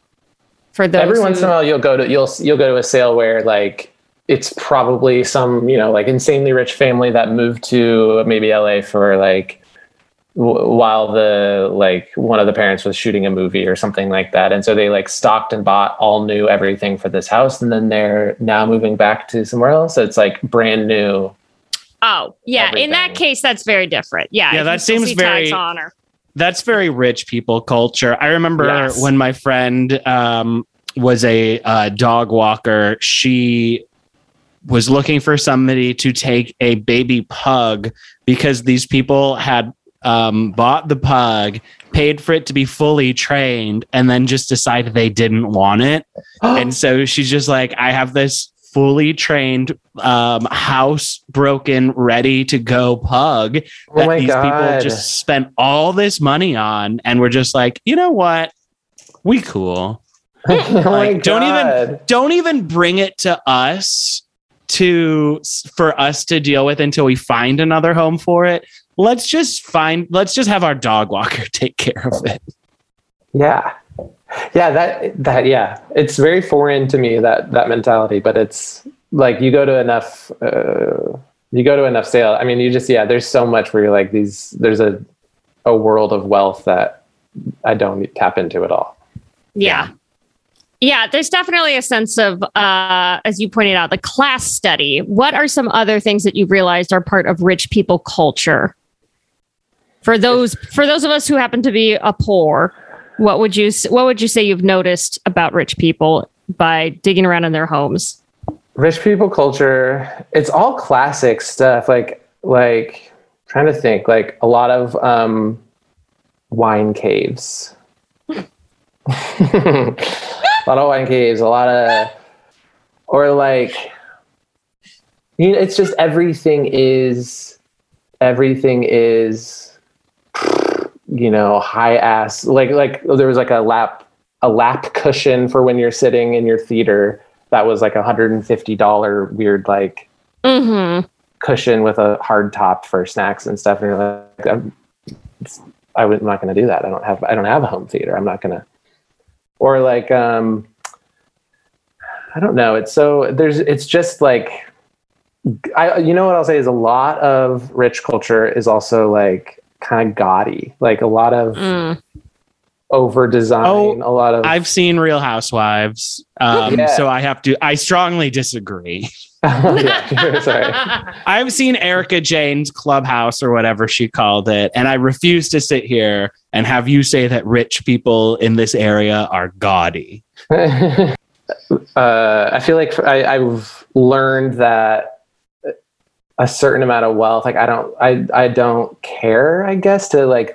For those Every once in a while, you'll go to you'll you'll go to a sale where like it's probably some you know like insanely rich family that moved to maybe LA for like w- while the like one of the parents was shooting a movie or something like that, and so they like stocked and bought all new everything for this house, and then they're now moving back to somewhere else. So it's like brand new. Oh, yeah. In that case, that's very different. Yeah. Yeah, that seems see very- tags or- that's very rich people culture. I remember Yes. when my friend um, was a uh, dog walker. She was looking for somebody to take a baby pug because these people had um, bought the pug, paid for it to be fully trained, and then just decided they didn't want it. and so she's just like, I have this fully trained um, house broken ready to go pug oh that these god! people just spent all this money on. And we're just like you know what? We cool. Oh like, don't even- don't even bring it to us to for us to deal with until we find another home for it let's just find let's just have our dog walker take care of it Yeah. Yeah, that that yeah. It's very foreign to me that that mentality, but it's like you go to enough uh you go to enough sale. I mean, you just yeah, there's so much where you're like these there's a a world of wealth that I don't tap into at all. Yeah. Yeah, there's definitely a sense of, uh, as you pointed out, the class study. What are some other things that you've realized are part of rich people culture? For those, for those of us who happen to be a poor, what would you what would you say you've noticed about rich people by digging around in their homes? Rich people culture, it's all classic stuff like like trying to think like a lot of um wine caves. a lot of wine caves, a lot of or like you know, it's just everything is everything is you know high ass like like there was like a lap a lap cushion for when you're sitting in your theater that was like a hundred and fifty dollar weird like Mm-hmm. cushion with a hard top for snacks and stuff. And you're like I'm, I would, I'm not going to do that. I don't have I don't have a home theater. I'm not going to or like um I don't know. It's so there's it's just like I you know what I'll say is a lot of rich culture is also like kind of gaudy like a lot of Mm. over design Oh, a lot of i've seen real housewives um, Yeah. so i have to i strongly disagree yeah, sorry I've seen Erika Jayne's clubhouse or whatever she called it, and I refuse to sit here and have you say that rich people in this area are gaudy. uh, I feel like I, I've learned that a certain amount of wealth, like I don't, I, I don't care, I guess, to like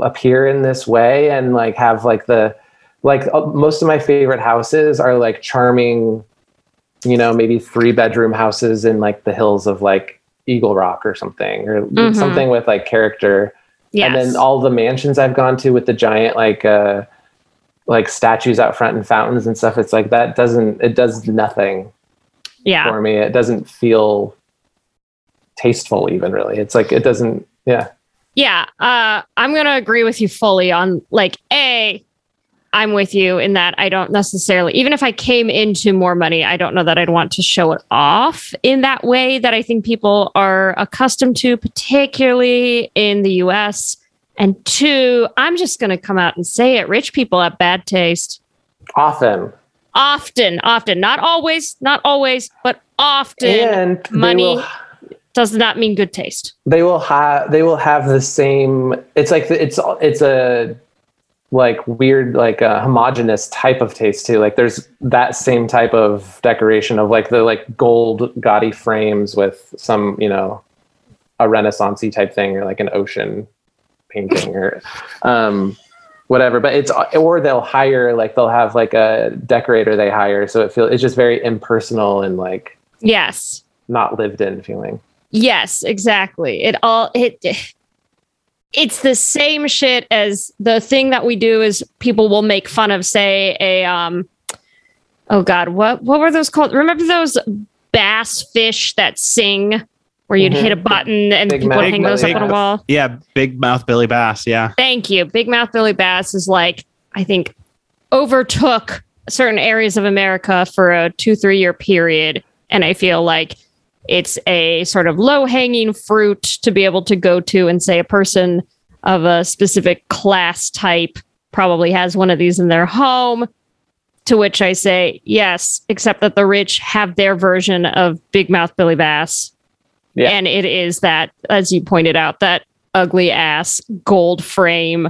appear in this way and like have like the, like uh, most of my favorite houses are like charming, you know, maybe three bedroom houses in like the hills of like Eagle Rock or something, or Mhm. something with like character Yes. and then all the mansions I've gone to with the giant like uh like statues out front and fountains and stuff. It's like that doesn't it does nothing yeah. for me. It doesn't feel tasteful even really. It's like it doesn't yeah. Yeah, uh, I'm gonna agree with you fully on like a. I'm with you in that I don't necessarily, even if I came into more money, I don't know that I'd want to show it off in that way that I think people are accustomed to, particularly in the US. And two, I'm just going to come out and say it rich people have bad taste. Often. Often, often, not always, not always, but often and money will- does not mean good taste. they will have they will have the same it's like the- it's it's a like weird like a homogenous type of taste too like there's that same type of decoration of like the like gold gaudy frames with some you know a renaissancey type thing or like an ocean painting or um whatever but it's or they'll hire like they'll have like a decorator they hire so it feels it's just very impersonal and like Yes. not lived in feeling Yes, exactly. It all it it's the same shit as the thing that we do is people will make fun of say a um oh god, what what were those called? Remember those bass fish that sing where you'd Mhm. hit a button and Big people would mouth hang those up Billy on a wall? Yeah, big mouth Billy Bass. Yeah. Thank you. Big Mouth Billy Bass is like, I think, overtook certain areas of America for a two, three year period. And I feel like it's a sort of low hanging fruit to be able to go to and say a person of a specific class type probably has one of these in their home. To which I say, yes, except that the rich have their version of Big Mouth Billy Bass. Yeah. And it is that, as you pointed out, that ugly ass gold frame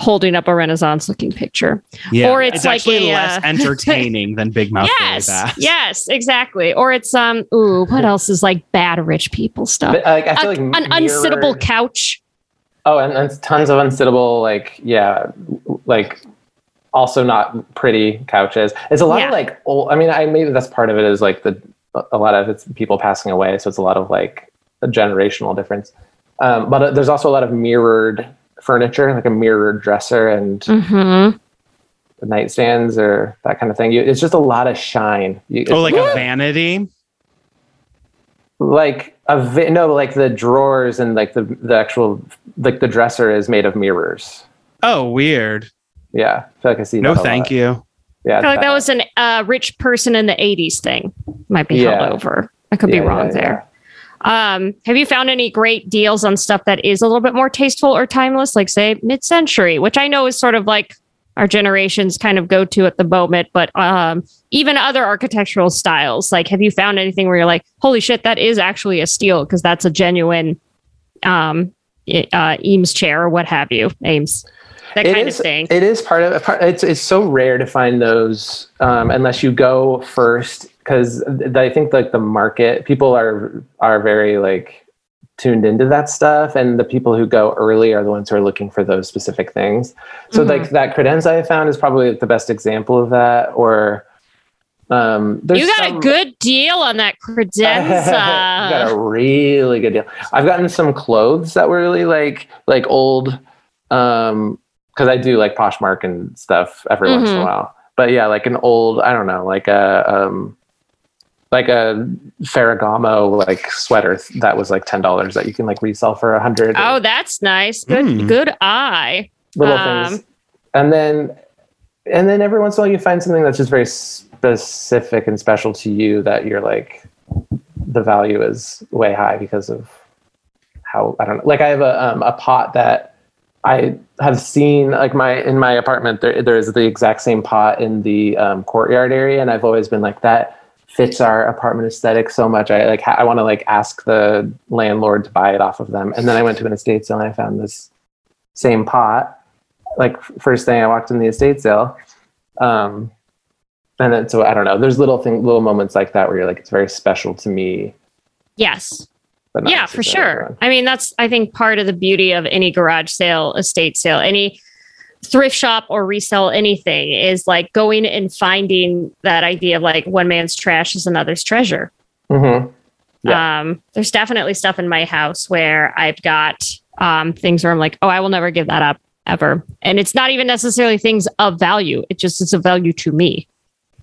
holding up a Renaissance looking picture. Yeah. Or it's like actually a, less uh, entertaining than Big Mouth yes, yes, exactly. Or it's um, ooh, what else is like bad rich people stuff? But, like, I feel A- like an mirrored- unsittable couch. Oh, and, and tons of unsittable, like yeah, like also not pretty couches. It's a lot Yeah. of like old. I mean, I maybe that's part of it is like the a lot of it's people passing away, so it's a lot of like a generational difference. Um, but uh, there's also a lot of mirrored furniture, like a mirrored dresser and Mm-hmm. nightstands or that kind of thing. You, it's just a lot of shine. You, Oh, it's like a vanity. like a vi- no, like the drawers and like the the actual like the dresser is made of mirrors. Oh, weird. Yeah, I feel like I see. No, that a thank lot. you. Yeah, I feel like that- that was an uh, rich person in the 80s thing. Might be Yeah. held over. I could Yeah, be wrong yeah, there. Um, have you found any great deals on stuff that is a little bit more tasteful or timeless, like say mid-century, which I know is sort of like our generation's kind of go to at the moment, but um, even other architectural styles. Like, have you found anything where you're like, holy shit, that is actually a steal because that's a genuine um, uh, Eames chair or what have you, Ames, that It kind is- of thing. It is part of it's it's so rare to find those um, unless you go first because I think like the market people are are very like tuned into that stuff and the people who go early are the ones who are looking for those specific things. So Mhm. like that credenza I found is probably the best example of that or um there's you got some- a good deal on that credenza. got a really good deal. I've gotten some clothes that were really like like old, um, because I do like Poshmark and stuff every once in a Mhm. while. But yeah, like an old, I don't know, like a um, like a Ferragamo like sweater that was like ten dollars that you can like resell for a hundred. Oh, that's nice. Good, Mm. good eye. little um, things, and then and then every once in a while you find something that's just very specific and special to you that you're like the value is way high because of how I don't know. Like I have a um, a pot that I have seen like my in my apartment. There there is the exact same pot in the um, courtyard area, and I've always been like that fits our apartment aesthetic so much. I like ha- I want to like ask the landlord to buy it off of them. And then I went to an estate sale and I found this same pot. Like first thing I walked in the estate sale. Um, and then so I don't know. There's little thing, little moments like that where you're like, it's very special to me. Yes. But Yeah, for sure. everyone. I mean, that's, I think, part of the beauty of any garage sale, estate sale, any thrift shop or resell anything is like going and finding that idea of like one man's trash is another's treasure. Mhm. Yeah. Um, there's definitely stuff in my house where I've got um, things where I'm like, oh, I will never give that up ever. And it's not even necessarily things of value. It just is of value to me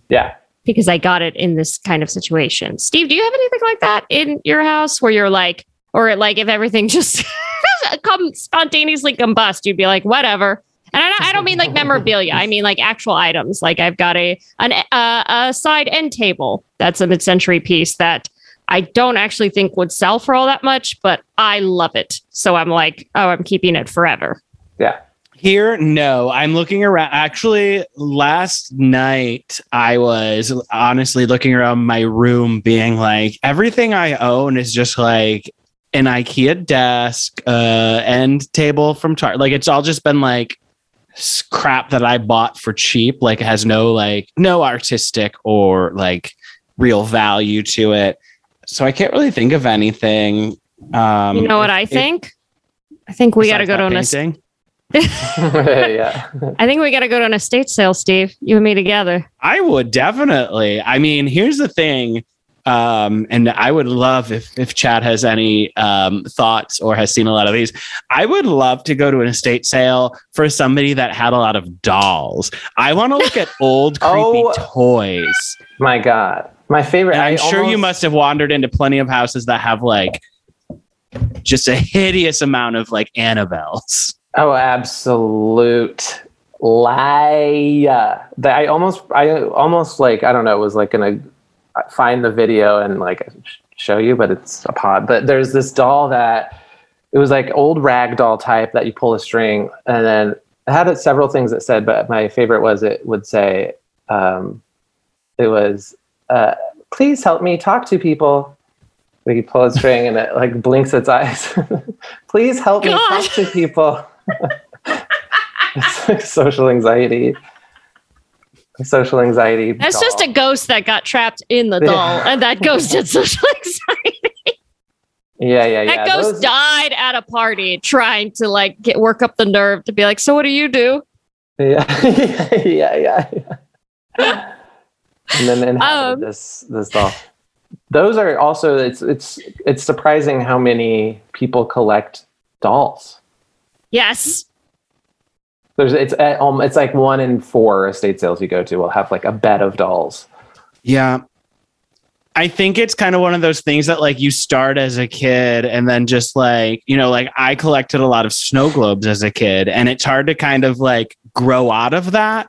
Yeah. because I got it in this kind of situation. Steve, do you have anything like that in your house where you're like, or like if everything just come spontaneously combust, you'd be like, whatever. And I don't, I don't mean like memorabilia. I mean like actual items. Like I've got a an uh, a side end table that's a mid-century piece that I don't actually think would sell for all that much, but I love it. So I'm like, oh, I'm keeping it forever. Yeah. Here, no. I'm looking around. Actually, last night I was honestly looking around my room, being like, everything I own is just like an IKEA desk, uh, end table from Target. Like it's all just been like s- crap that I bought for cheap. Like it has no like no artistic or like real value to it. So I can't really think of anything. Um, you know what if- I if- think? I think we got to go to that an es- painting. yeah. I think we got to go to an estate sale, Steve. You and me together. I would definitely. I mean, here's the thing. Um, and I would love if if Chad has any um, thoughts or has seen a lot of these. I would love to go to an estate sale for somebody that had a lot of dolls. I want to look at old creepy Oh. toys. My God. My favorite. And I'm I sure you must have wandered into plenty of houses that have like just a hideous amount of like Annabelles. Oh, absolute. lie. I almost, I almost like, I don't know, it was like gonna find the video and like show you, but it's a pod. But there's this doll that it was like old rag doll type that you pull a string, and then it had several things that said. But my favorite was it would say, um, it was, uh, "Please help me talk to people." Like you pull a string and it like blinks its eyes. Please help me talk to people. it's like social anxiety. Social anxiety. That's just a ghost that got trapped in the Yeah. doll, and that ghost had social anxiety. yeah, yeah, yeah. that ghost Those- died at a party trying to like get work up the nerve to be like, so what do you do? Yeah, yeah, yeah, yeah. And then inhabited Um, this this doll. Those are also it's it's it's surprising how many people collect dolls. Yes. There's it's um, it's like one in four estate sales you go to will have like a bed of dolls. Yeah. I think it's kind of one of those things that like you start as a kid and then just like, you know, like I collected a lot of snow globes as a kid and it's hard to kind of like grow out of that.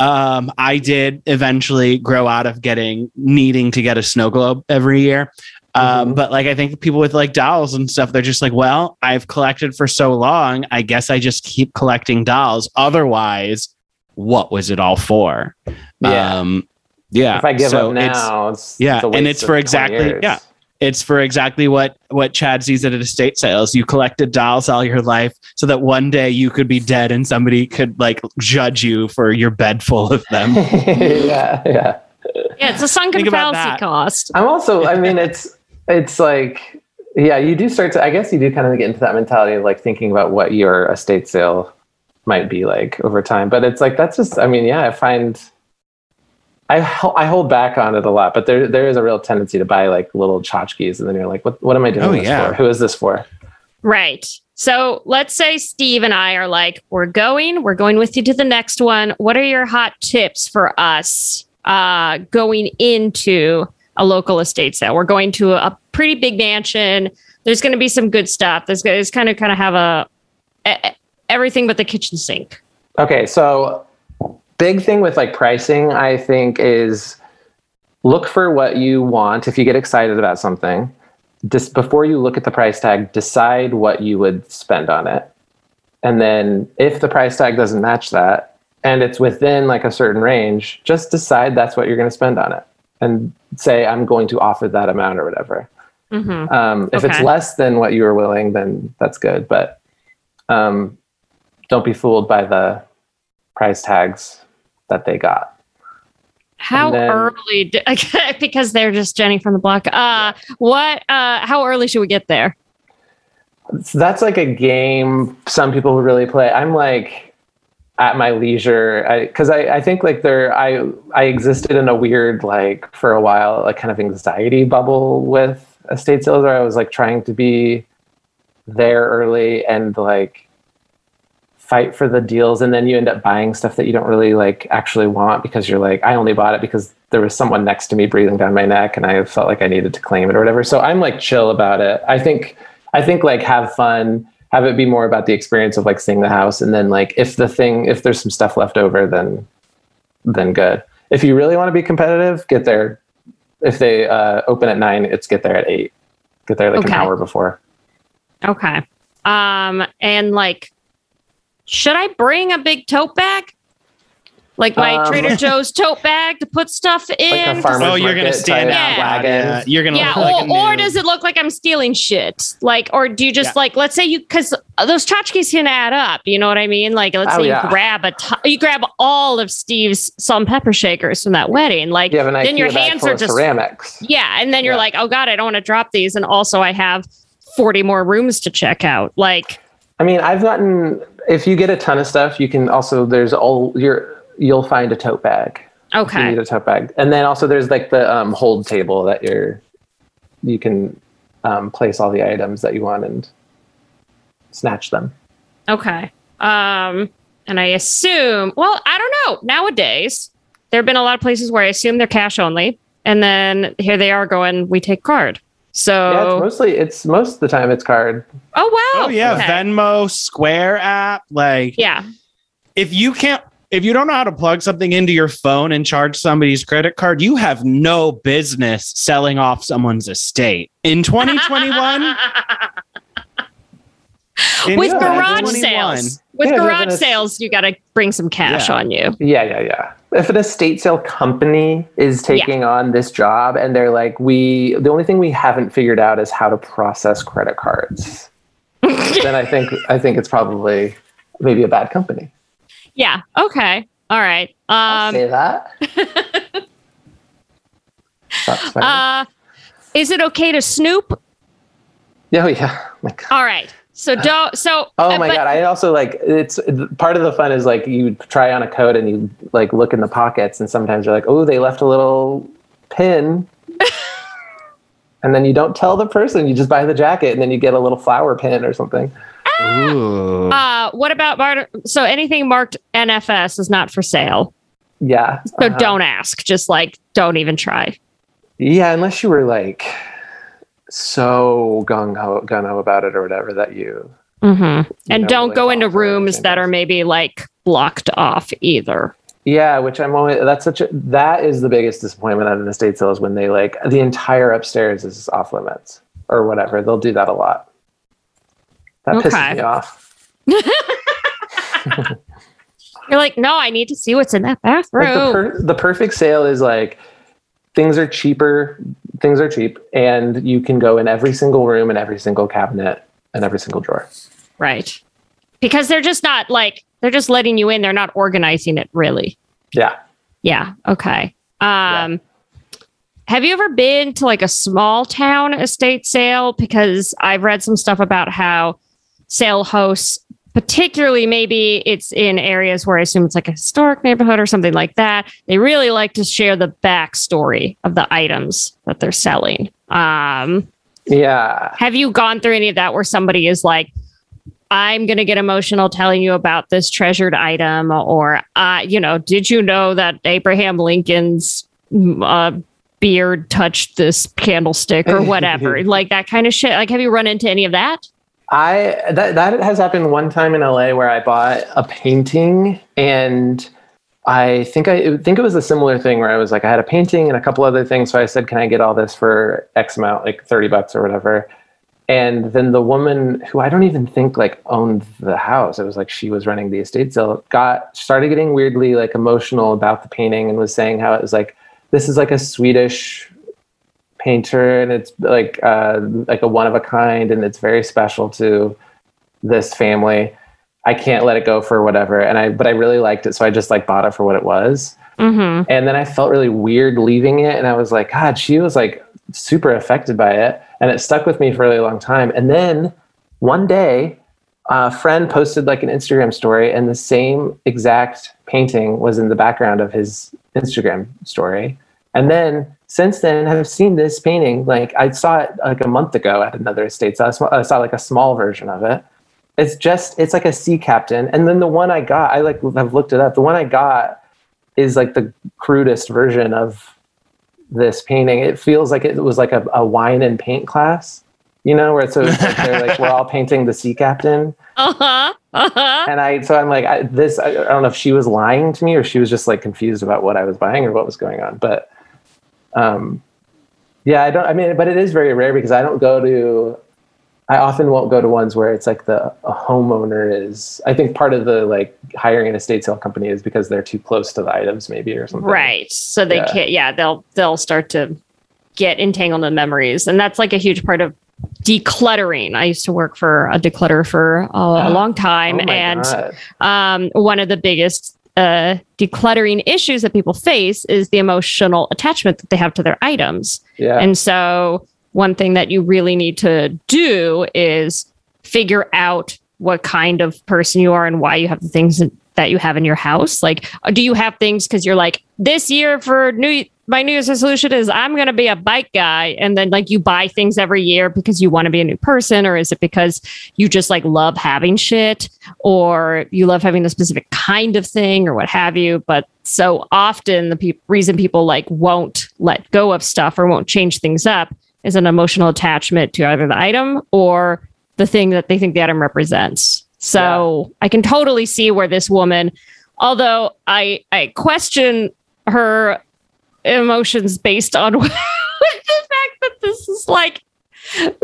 Um, I did eventually grow out of getting needing to get a snow globe every year. Um, Mhm. but like I think people with like dolls and stuff, they're just like, well, I've collected for so long. I guess I just keep collecting dolls. Otherwise, what was it all for? Yeah. Um, yeah. If I give so up it's- now, it's, yeah, it's a and it's for exactly- years. yeah. it's for exactly what what Chad sees at estate sales. You collected dolls all your life so that one day you could be dead and somebody could like judge you for your bed full of them. yeah, yeah. Yeah, it's a sunken fallacy cost. I'm also, I mean, it's it's like, yeah, you do start to. I guess you do kind of get into that mentality of like thinking about what your estate sale might be like over time. But it's like that's just. I mean, yeah, I find. I, ho- I hold back on it a lot, but there there is a real tendency to buy like little tchotchkes, and then you're like, what what am I doing Oh, this yeah. for? Who is this for? Right. So let's say Steve and I are like, we're going, we're going with you to the next one. What are your hot tips for us uh, going into a local estate sale? We're going to a pretty big mansion. There's going to be some good stuff. There's, there's kind of kind of have a, e- everything but the kitchen sink. Okay, so big thing with like pricing, I think, is look for what you want. If you get excited about something, just before you look at the price tag, decide what you would spend on it. And then if the price tag doesn't match that and it's within like a certain range, just decide that's what you're going to spend on it and say, I'm going to offer that amount or whatever. Mhm. Um, if it's less than what you were willing, then that's good. But um, don't be fooled by the price tags that they got. How then- early? Do, because they're just Jenny from the block. Uh, what? Uh, how early should we get there? So that's like a game some people really play. I'm like at my leisure because I, I, think like there I I existed in a weird like for a while like kind of anxiety bubble with estate sales where I was like trying to be there early and like fight for the deals and then you end up buying stuff that you don't really like actually want because you're like I only bought it because there was someone next to me breathing down my neck and I felt like I needed to claim it or whatever. So I'm like chill about it. I think I think like have fun, have it be more about the experience of like seeing the house and then like if the thing if there's some stuff left over then then good. If you really want to be competitive, get there if they uh, open at 9, it's get there at 8. Get there like Okay. an hour before. Okay. Um, and like, should I bring a big tote bag? Like my Um, Trader Joe's tote bag to put stuff in? Like a to farmer's oh, you're gonna stand type out. Yeah. Yeah. You're gonna yeah, look like a or, or does it look like I'm stealing shit? Like, or do you just Yeah. like, let's say you, because those tchotchkes can add up. You know what I mean? Like, let's Oh, say yeah. you grab a, t- you grab all of Steve's salt and pepper shakers from that wedding. Like, You have an then your hands are just ceramics. yeah, and then you're Yeah. like, oh god, I don't want to drop these, and also I have forty more rooms to check out. Like, I mean, I've gotten if you get a ton of stuff, you can also there's all you're you'll find a tote bag. If you okay, need a tote bag, and then also there's like the um, hold table that you're you can um, place all the items that you want and snatch them. okay. Um, and I assume, well, I don't know. Nowadays, there have been a lot of places where I assume they're cash only, and then here they are going, we take card. So, Yeah, it's mostly it's most of the time it's card. oh wow, Oh yeah, okay. Venmo, Square app, like yeah, if you can't if you don't know how to plug something into your phone and charge somebody's credit card, you have no business selling off someone's estate. In 2021, in With garage sales, with Yeah, garage sales, you got to bring some cash Yeah. on you. Yeah, yeah, yeah. If an estate sale company is taking on this job and they're like, we, the only thing we haven't figured out is how to process credit cards, then I think I think it's probably maybe a bad company. Yeah. Okay. All right. I'll Um, say that. That's uh, is it okay to snoop? yeah, oh, yeah. God. All right. So don't. So. Oh uh, my but- god! I also like it's part of the fun is like you try on a coat and you like look in the pockets and sometimes you're like, oh, they left a little pin, and then you don't tell the person. You just buy the jacket and then you get a little flower pin or something. Ooh. Uh, what about bar- so anything marked NFS is not for sale. Yeah. So uh-huh. don't ask. Just like don't even try. Yeah, unless you were like so gung ho gung ho about it or whatever that you. Mm-hmm. And know, don't like go into rooms that are maybe like blocked off either. Yeah, which I'm always. That's such a. That is the biggest disappointment at an estate sale is when they like the entire upstairs is off limits or whatever. They'll do that a lot. That Okay. pisses me off. You're like, no, I need to see what's in that Like the, bathroom. per- the perfect sale is like things are cheaper, things are cheap, and you can go in every single room and every single cabinet and every single drawer. right. Because they're just not like they're just letting you in. They're not organizing it really. Yeah. Yeah. Okay. Um, have you ever been to like a small town estate sale? Because I've read some stuff about how sale hosts, particularly maybe it's in areas where I assume it's like a historic neighborhood or something like that, they really like to share the backstory of the items that they're selling. Um, Yeah. have you gone through any of that where somebody is like, I'm going to get emotional telling you about this treasured item, or, uh, you know, did you know that Abraham Lincoln's mm, uh, beard touched this candlestick or whatever? like that kind of shit. Like, have you run into any of that? I that that has happened one time in LA where I bought a painting and I think I think it was a similar thing where I was like I had a painting and a couple other things. So I said can I get all this for X amount like 30 bucks or whatever? And then the woman who I don't even think like owned the house it was like she was running the estate sale got started getting weirdly like emotional about the painting and was saying how it was like this is like a Swedish painter and it's like uh, like a one of a kind and it's very special to this family. I can't let it go for whatever and i but i really liked it so i just like bought it for what it was. Mm-hmm. and then i felt really weird leaving it and i was like god she was like super affected by it and it stuck with me for a really long time. And then one day a friend posted like an instagram story and the same exact painting was in the background of his instagram story and then since then, I've seen this painting. Like I saw it like a month ago at another estate. So I saw, I saw like a small version of it. It's just it's like a sea captain. And then the one I got, I like I've looked it up. The one I got is like the crudest version of this painting. It feels like it was like a, a wine and paint class, you know, where it's so like they're like we're all painting the sea captain. Uh huh. Uh huh. And I so I'm like I, this. I, I don't know if she was lying to me or she was just like confused about what I was buying or what was going on, but um yeah i don't i mean but it is very rare because i don't go to i often won't go to ones where it's like the a homeowner is i think part of the like hiring an estate sale company is because they're too close to the items maybe or something Right. So they Yeah. can't. Yeah, they'll they'll start to get entangled in memories, and that's like a huge part of decluttering. I used to work for a declutter for a, a long time, oh and um, one of the biggest uh, decluttering issues that people face is the emotional attachment that they have to their items. yeah And so, one thing that you really need to do is figure out what kind of person you are and why you have the things that- you have in your house. Like, do you have things because you're like, this year for new my New Year's resolution is I'm going to be a bike guy, and then like you buy things every year because you want to be a new person, or is it because you just like love having shit, or you love having a specific kind of thing, or what have you? But so often the pe- reason people like won't let go of stuff or won't change things up is an emotional attachment to either the item or the thing that they think the item represents. So I can totally see where this woman, although I I question her emotions based on the fact that this is like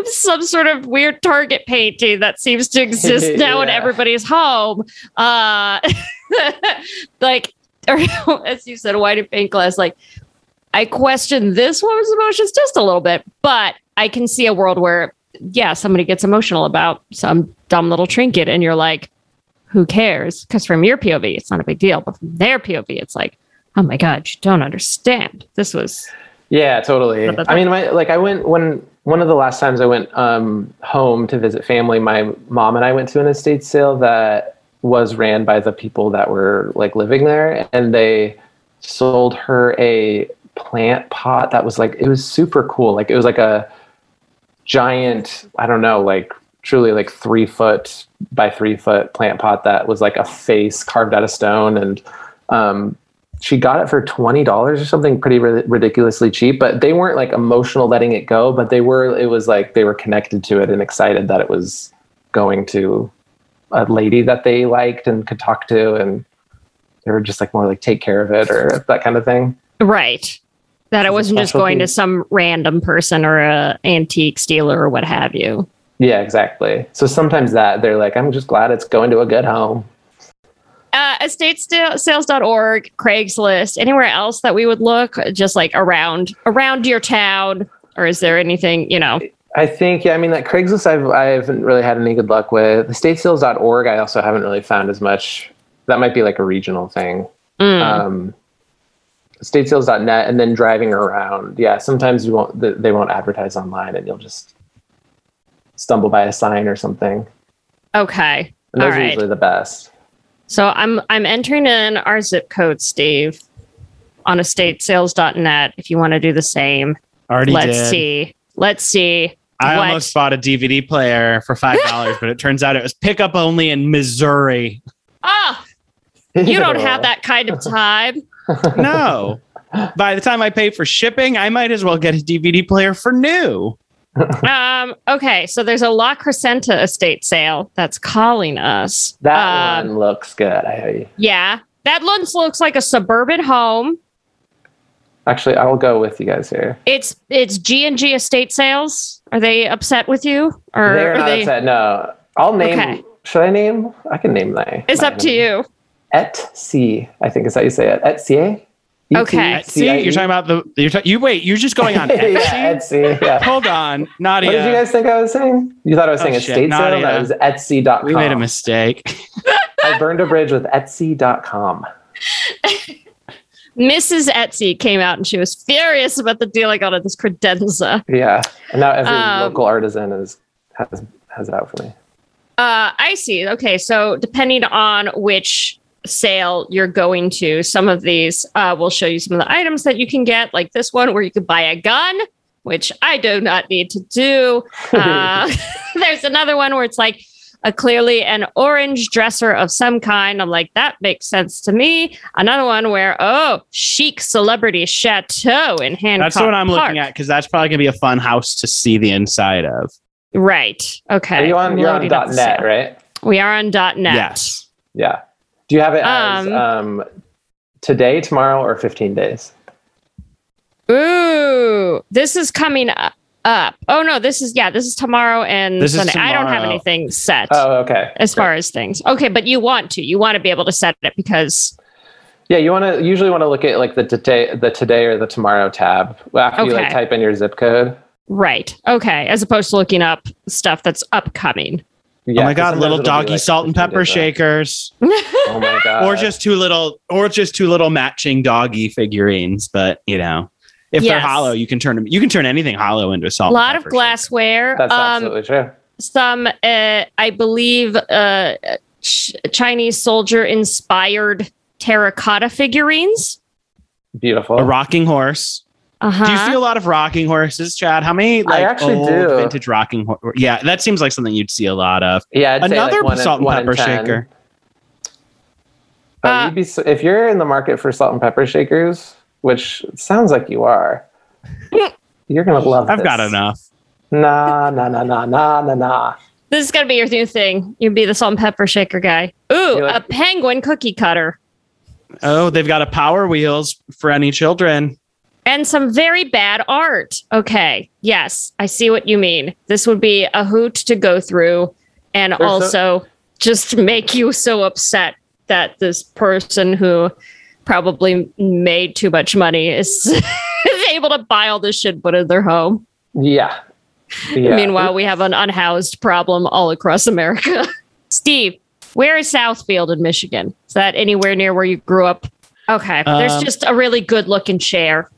some sort of weird target painting that seems to exist now in everybody's home. Uh like or as you said, white and paint glass, like I question this woman's emotions just a little bit, but I can see a world where, yeah, somebody gets emotional about some dumb little trinket, and you're like, who cares? Because from your POV, it's not a big deal, but from their POV, it's like, oh my god, you don't understand. This was Yeah, totally. I mean, my like I went when one of the last times I went um, home to visit family. My mom and I went to an estate sale that was ran by the people that were like living there, and they sold her a plant pot that was like it was super cool. Like it was like a giant, I don't know, like truly like three foot by three foot plant pot that was like a face carved out of stone and um, she got it for twenty dollars or something pretty ri- ridiculously cheap. But they weren't like emotional letting it go, but they were. It was like they were connected to it and excited that it was going to a lady that they liked and could talk to, and they were just like more like take care of it or that kind of thing. right. That it wasn't just going to some random person or a antique dealer or what have you. Yeah, exactly. So sometimes that they're like, I'm just glad it's going to a good home. Uh, estatesales.org, Craigslist, anywhere else that we would look just like around around your town, or is there anything you know? I think, yeah, I mean, that Craigslist, I've, I haven't really had any good luck with. Statesales.org, I also haven't really found as much. That might be like a regional thing. Mm. um, statesales.net and then driving around. Yeah, sometimes you won't they won't advertise online and you'll just stumble by a sign or something. okay, And all those are right. usually the best. So I'm I'm entering in our zip code, Steve, on estatesales.net. If you want to do the same, Already let's did. see. Let's see. I what- almost bought a DVD player for five dollars, but it turns out it was pickup only in Missouri. Ah, you don't have that kind of time. No. By the time I pay for shipping, I might as well get a DVD player for new. Um, okay, so there's a La Crescenta estate sale that's calling us. That Um, one looks good. I hear you. Yeah, that looks looks like a suburban home. actually I'll go with you guys here. It's it's G and G estate sales. Are they upset with you, or They're are not they? upset. No, I'll name. Okay. Should I name? I can name my. It's up to you. Et C, I think is how you say it. Etsy. Okay. See, you're talking about the you're ta- you wait, you're just going on Etsy? yeah, Etsy. Yeah. Hold on, Nadia. What did you guys think I was saying? You thought I was Oh, saying shit, estate sale? Nadia. That was Etsy.com. we made a mistake. I burned a bridge with Etsy.com. Mrs. Etsy came out and she was furious about the deal I got on this credenza. Yeah, and now every Um, local artisan is has has it out for me. Uh, I see. Okay, so depending on which sale you're going to, some of these uh, will show you some of the items that you can get, like this one where you could buy a gun, which I do not need to do. Uh, there's another one where it's like a clearly an orange dresser of some kind. I'm like, that makes sense to me. Another one where, oh, chic celebrity chateau in Hancock That's what I'm Park. looking at because that's probably gonna be a fun house to see the inside of. Right. Okay. Are you on? I'm You're on loading .net, sale. right? We are on .net. Yes. Yeah. Do you have it as Um, um, today, tomorrow, or 15 days? Ooh, this is coming u- up. Oh no, this is yeah, this is tomorrow and This is Sunday. I don't have anything set Oh, okay. as far as things. Okay, but you want to. You want to be able to set it because Yeah, you want to usually want to look at like the today, the today or the tomorrow tab after you like type in your zip code. right. Okay, as opposed to looking up stuff that's upcoming. Yeah, oh my god, little doggy like, salt and pepper shakers. Oh my god. or just two little or just two little matching doggy figurines, but you know. If they're hollow, you can turn them. You can turn anything hollow into a A salt. and lot of pepper glassware. That's um, absolutely true. some, uh, I believe, uh, ch- Chinese soldier inspired terracotta figurines. Beautiful. A rocking horse. Uh-huh. Do you see a lot of rocking horses, Chad? How many like actually old do. vintage rocking horse? Yeah, that seems like something you'd see a lot of. yeah, I'd say, Another like, salt and one in pepper shaker. Uh, you'd be so, if you're in the market for salt and pepper shakers, which sounds like you are. you're gonna love. I've this. got enough. Nah, nah, nah, nah, nah, nah, nah. This is gonna be your new thing. You'd be the salt and pepper shaker guy. Ooh, like- a penguin cookie cutter. Oh, they've got a Power Wheels for any children. And some very bad art. Okay. Yes, I see what you mean. This would be a hoot to go through and There's a- also just make you so upset that this person who probably made too much money is, is able to buy all this shit put in their home. Yeah. yeah. Meanwhile, we have an unhoused problem all across America. Steve, where is Southfield in Michigan? Is that anywhere near where you grew up? Okay. There's Um, just a really good looking chair.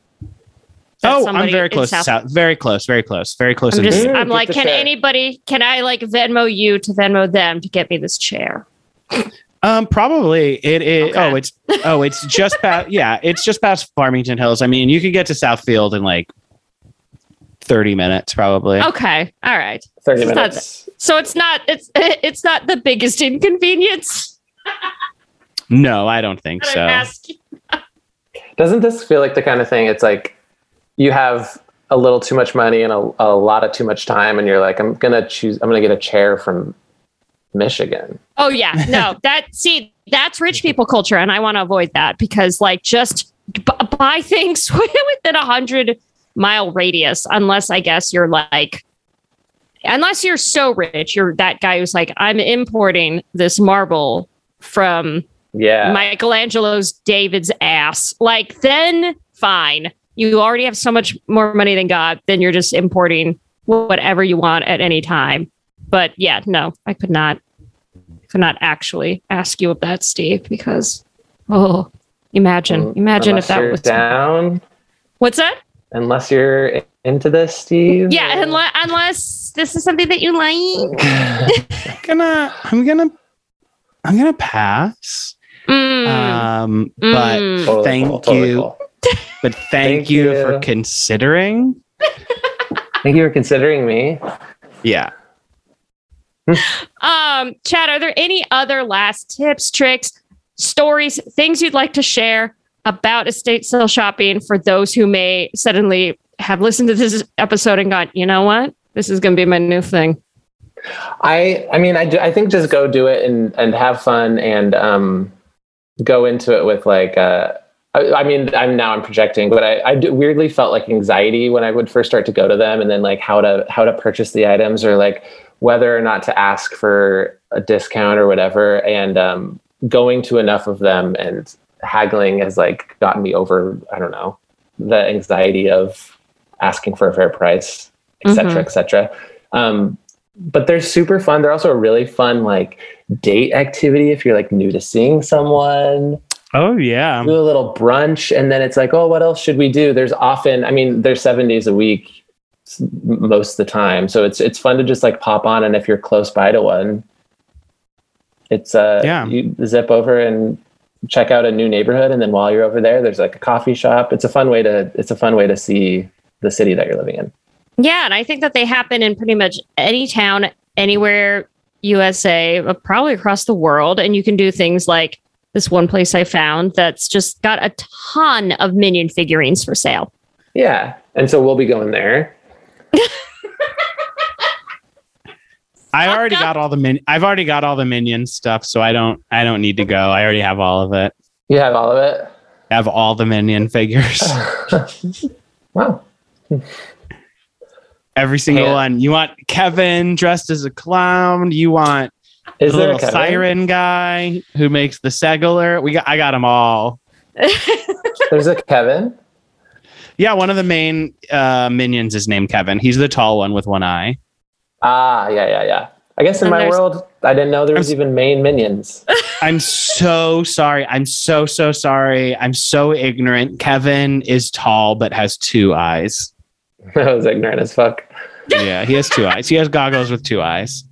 Is that Oh, I'm very close. South- South. Very close. Very close. Very close. I'm just. I'm like, can chair. anybody can I like Venmo you to Venmo them to get me this chair? Um, probably it is. Okay. Oh, it's oh, it's just past. Yeah, it's just past Farmington Hills. I mean, you could get to Southfield in like thirty minutes, probably. Okay. All right. 30 It's not minutes. So it's not it's it's not the biggest inconvenience. No, I don't think so. Doesn't this feel like the kind of thing? It's like you have a little too much money and a, a lot of too much time, and you're like, I'm gonna choose. I'm gonna get a chair from Michigan. Oh yeah, no, that see, that's rich people culture, and I want to avoid that because like just b- buy things within a hundred mile radius, unless I guess you're like, unless you're so rich, you're that guy who's like, I'm importing this marble from Yeah. Michelangelo's David's ass. Like then fine, you already have so much more money than God, then you're just importing whatever you want at any time. But yeah, no, I could not could not actually ask you of that, Steve, because oh imagine. Imagine Unless if that was down. what's that? Unless you're into this, Steve. Yeah, unless unless this is something that you like. I'm gonna. I'm gonna. I'm gonna pass. Mm, Um, but mm. Totally thank cool, totally you. cool. But thank, Thank you, you. for considering. Thank you for considering me. Yeah. Um, Chad, are there any other last tips, tricks, stories, things you'd like to share about estate sale shopping for those who may suddenly have listened to this episode and gone, you know what? This is going to be my new thing. I I mean I, do, I think just go do it and and have fun and um go into it with like uh I, I mean I'm now I'm projecting but I I weirdly felt like anxiety when I would first start to go to them and then like how to how to purchase the items or like whether or not to ask for a discount or whatever and um going to enough of them and haggling has like gotten me over I don't know the anxiety of asking for a fair price etc., cetera, Mhm. et cetera. Um, but they're super fun. They're also a really fun like date activity if you're like new to seeing someone. Oh yeah. Do a little brunch, and then it's like, oh, what else should we do? There's often, I mean, there's seven days a week most of the time, so it's it's fun to just like pop on, and if you're close by to one, it's uh, Yeah. you zip over and check out a new neighborhood, and then while you're over there, there's like a coffee shop. It's a fun way to it's a fun way to see the city that you're living in. Yeah, and I think that they happen in pretty much any town, anywhere USA, uh, probably across the world. And you can do things like this one place I found that's just got a ton of minion figurines for sale. Yeah, and so we'll be going there. I already got all the min. I've already got all the minion stuff, so I don't. I don't need to go. I already have all of it. You have all of it. I have all the minion figures. wow. Every single Yeah. one. You want Kevin dressed as a clown. You want Is the there a little Kevin? siren guy who makes the segler. We got. I got them all. There's a Kevin. Yeah, one of the main uh, minions is named Kevin. He's the tall one with one eye. Ah, yeah, yeah, yeah. I guess in And my world, I didn't know there was even main minions. I'm so sorry. I'm so so sorry. I'm so ignorant. Kevin is tall but has two eyes. I was ignorant as fuck. Yeah, he has two eyes. He has goggles with two eyes.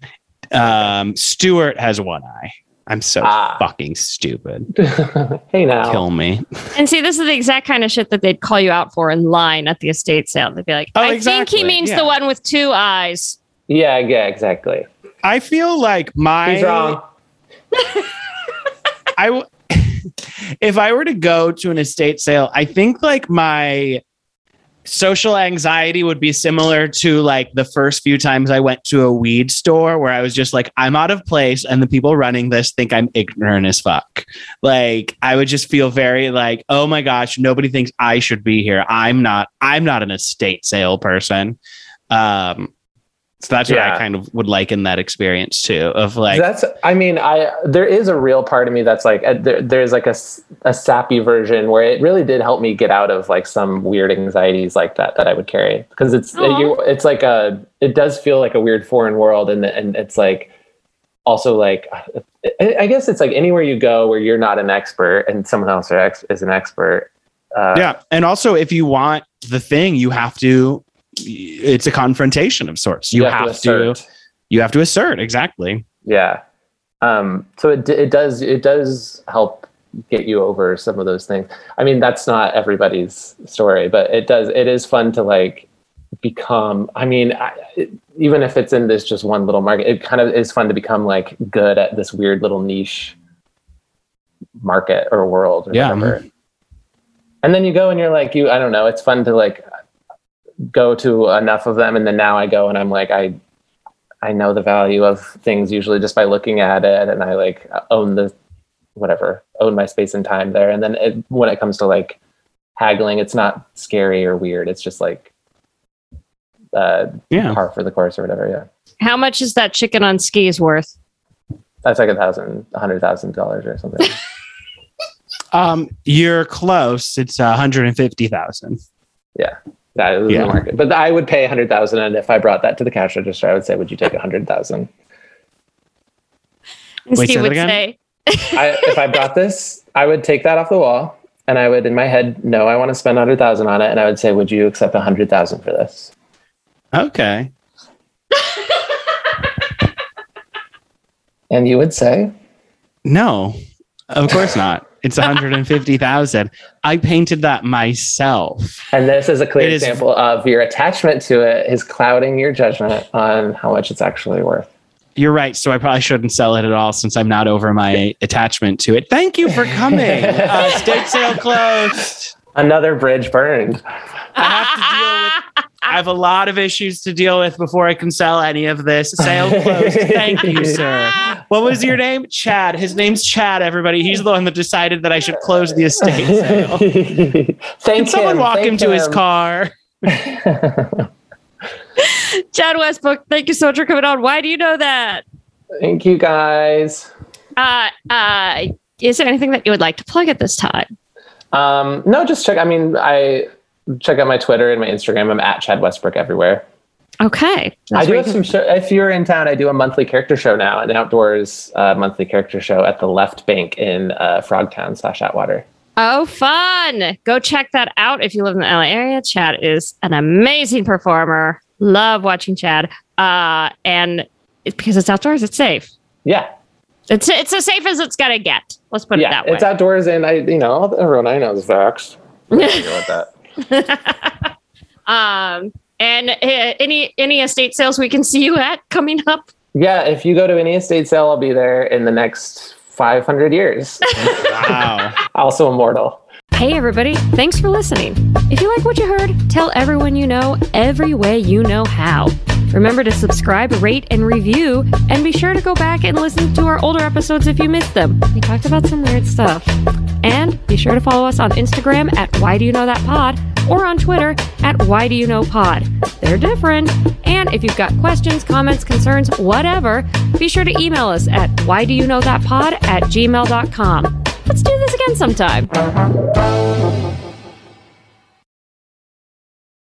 Um, Stuart has one eye. I'm so Ah. fucking stupid. hey now. Kill me. And see, this is the exact kind of shit that they'd call you out for in line at the estate sale. They'd be like, Oh, I exactly, think he means yeah. the one with two eyes. Yeah, yeah, exactly. I feel like my He's wrong. I w- if I were to go to an estate sale, I think like my social anxiety would be similar to like the first few times I went to a weed store where I was just like, I'm out of place and the people running this think I'm ignorant as fuck. Like I would just feel very like, oh my gosh, nobody thinks I should be here. I'm not, I'm not an estate sale person. Um, so that's what I kind of would liken that experience to of like, that's i mean i there is a real part of me that's like uh, there, there's like a, a sappy version where it really did help me get out of like some weird anxieties like that that i would carry because it's Aw. you, it's like a it does feel like a weird foreign world and and it's like also like I I guess it's like anywhere you go where you're not an expert and someone else is an expert. Uh, yeah. And also if you want the thing, you have to, it's a confrontation of sorts. You, have, to, assert. you have to assert. Exactly. Yeah. Um, so it, it does it does help get you over some of those things. I mean, that's not everybody's story, but it does. It is fun to like become. I mean, I, it, even if it's in this just one little market, it kind of is fun to become like good at this weird little niche market or world or Yeah. whatever. And then you go and you're like, you. I don't know. It's fun to like go to enough of them, and then now I go and I'm like, I I know the value of things usually just by looking at it, and I like own the whatever, own my space and time there. And then it, when it comes to like haggling, it's not scary or weird. It's just like uh, Yeah. par for the course or whatever. Yeah, How much is that chicken on skis worth? that's like a thousand, a hundred thousand dollars or something. Um, you're close. It's a hundred and fifty thousand. yeah, that is Yeah. the market. But I would pay a hundred thousand, and if I brought that to the cash register, I would say, "Would you take a hundred thousand? And Wait, Steve would again? say, I, if I brought this, I would take that off the wall, and I would, in my head, no, I want to spend a hundred thousand on it, and I would say, "Would you accept a hundred thousand for this?" Okay. And you would say, No, of course not. It's 150,000. I painted that myself. and this is a clear It is- example of your attachment to it is clouding your judgment on how much it's actually worth. You're right. So I probably shouldn't sell it at all since I'm not over my attachment to it. Thank you for coming. Uh, state sale closed. Another bridge burned. I have to deal with. I have a lot of issues to deal with before I can sell any of this. Sale closed. Thank you, sir. What was your name? Chad. His name's Chad. Everybody. He's the one that decided that I should close the estate sale. Thank Can someone him, walk thank him to his car? Chad Westbrook, thank you so much for coming on. Why do you know that? Thank you guys. Uh, uh, is there anything that you would like to plug at this time? Um, no, just check. I mean, I check out my Twitter and my Instagram. I'm at Chad Westbrook everywhere. Okay. I do have you some show. If you're in town, I do a monthly character show now, an outdoors uh, monthly character show at the Left Bank in uh, Frogtown slash Atwater. Oh, fun. Go check that out if you live in the LA area. Chad is an amazing performer. Love watching Chad. Uh, and it's because it's outdoors, it's safe. Yeah, It's it's as safe as it's gonna get. Let's put yeah, it that way. it's outdoors, and I, you know, everyone I know is vaxxed. I'm gonna go with that. um, and uh, any any estate sales we can see you at coming up. Yeah, if you go to any estate sale, I'll be there in the next 500 years. Wow. also immortal. Hey everybody, thanks for listening. If you like what you heard, tell everyone you know every way you know how. Remember to subscribe, rate, and review, and be sure to go back and listen to our older episodes if you missed them. We talked about some weird stuff. And be sure to follow us on Instagram at Why Do You Know That Pod or on Twitter at Why Do You Know Pod. They're different. And if you've got questions, comments, concerns, whatever, be sure to email us at Why Do You Know That Pod at gmail.com. Let's do this again sometime.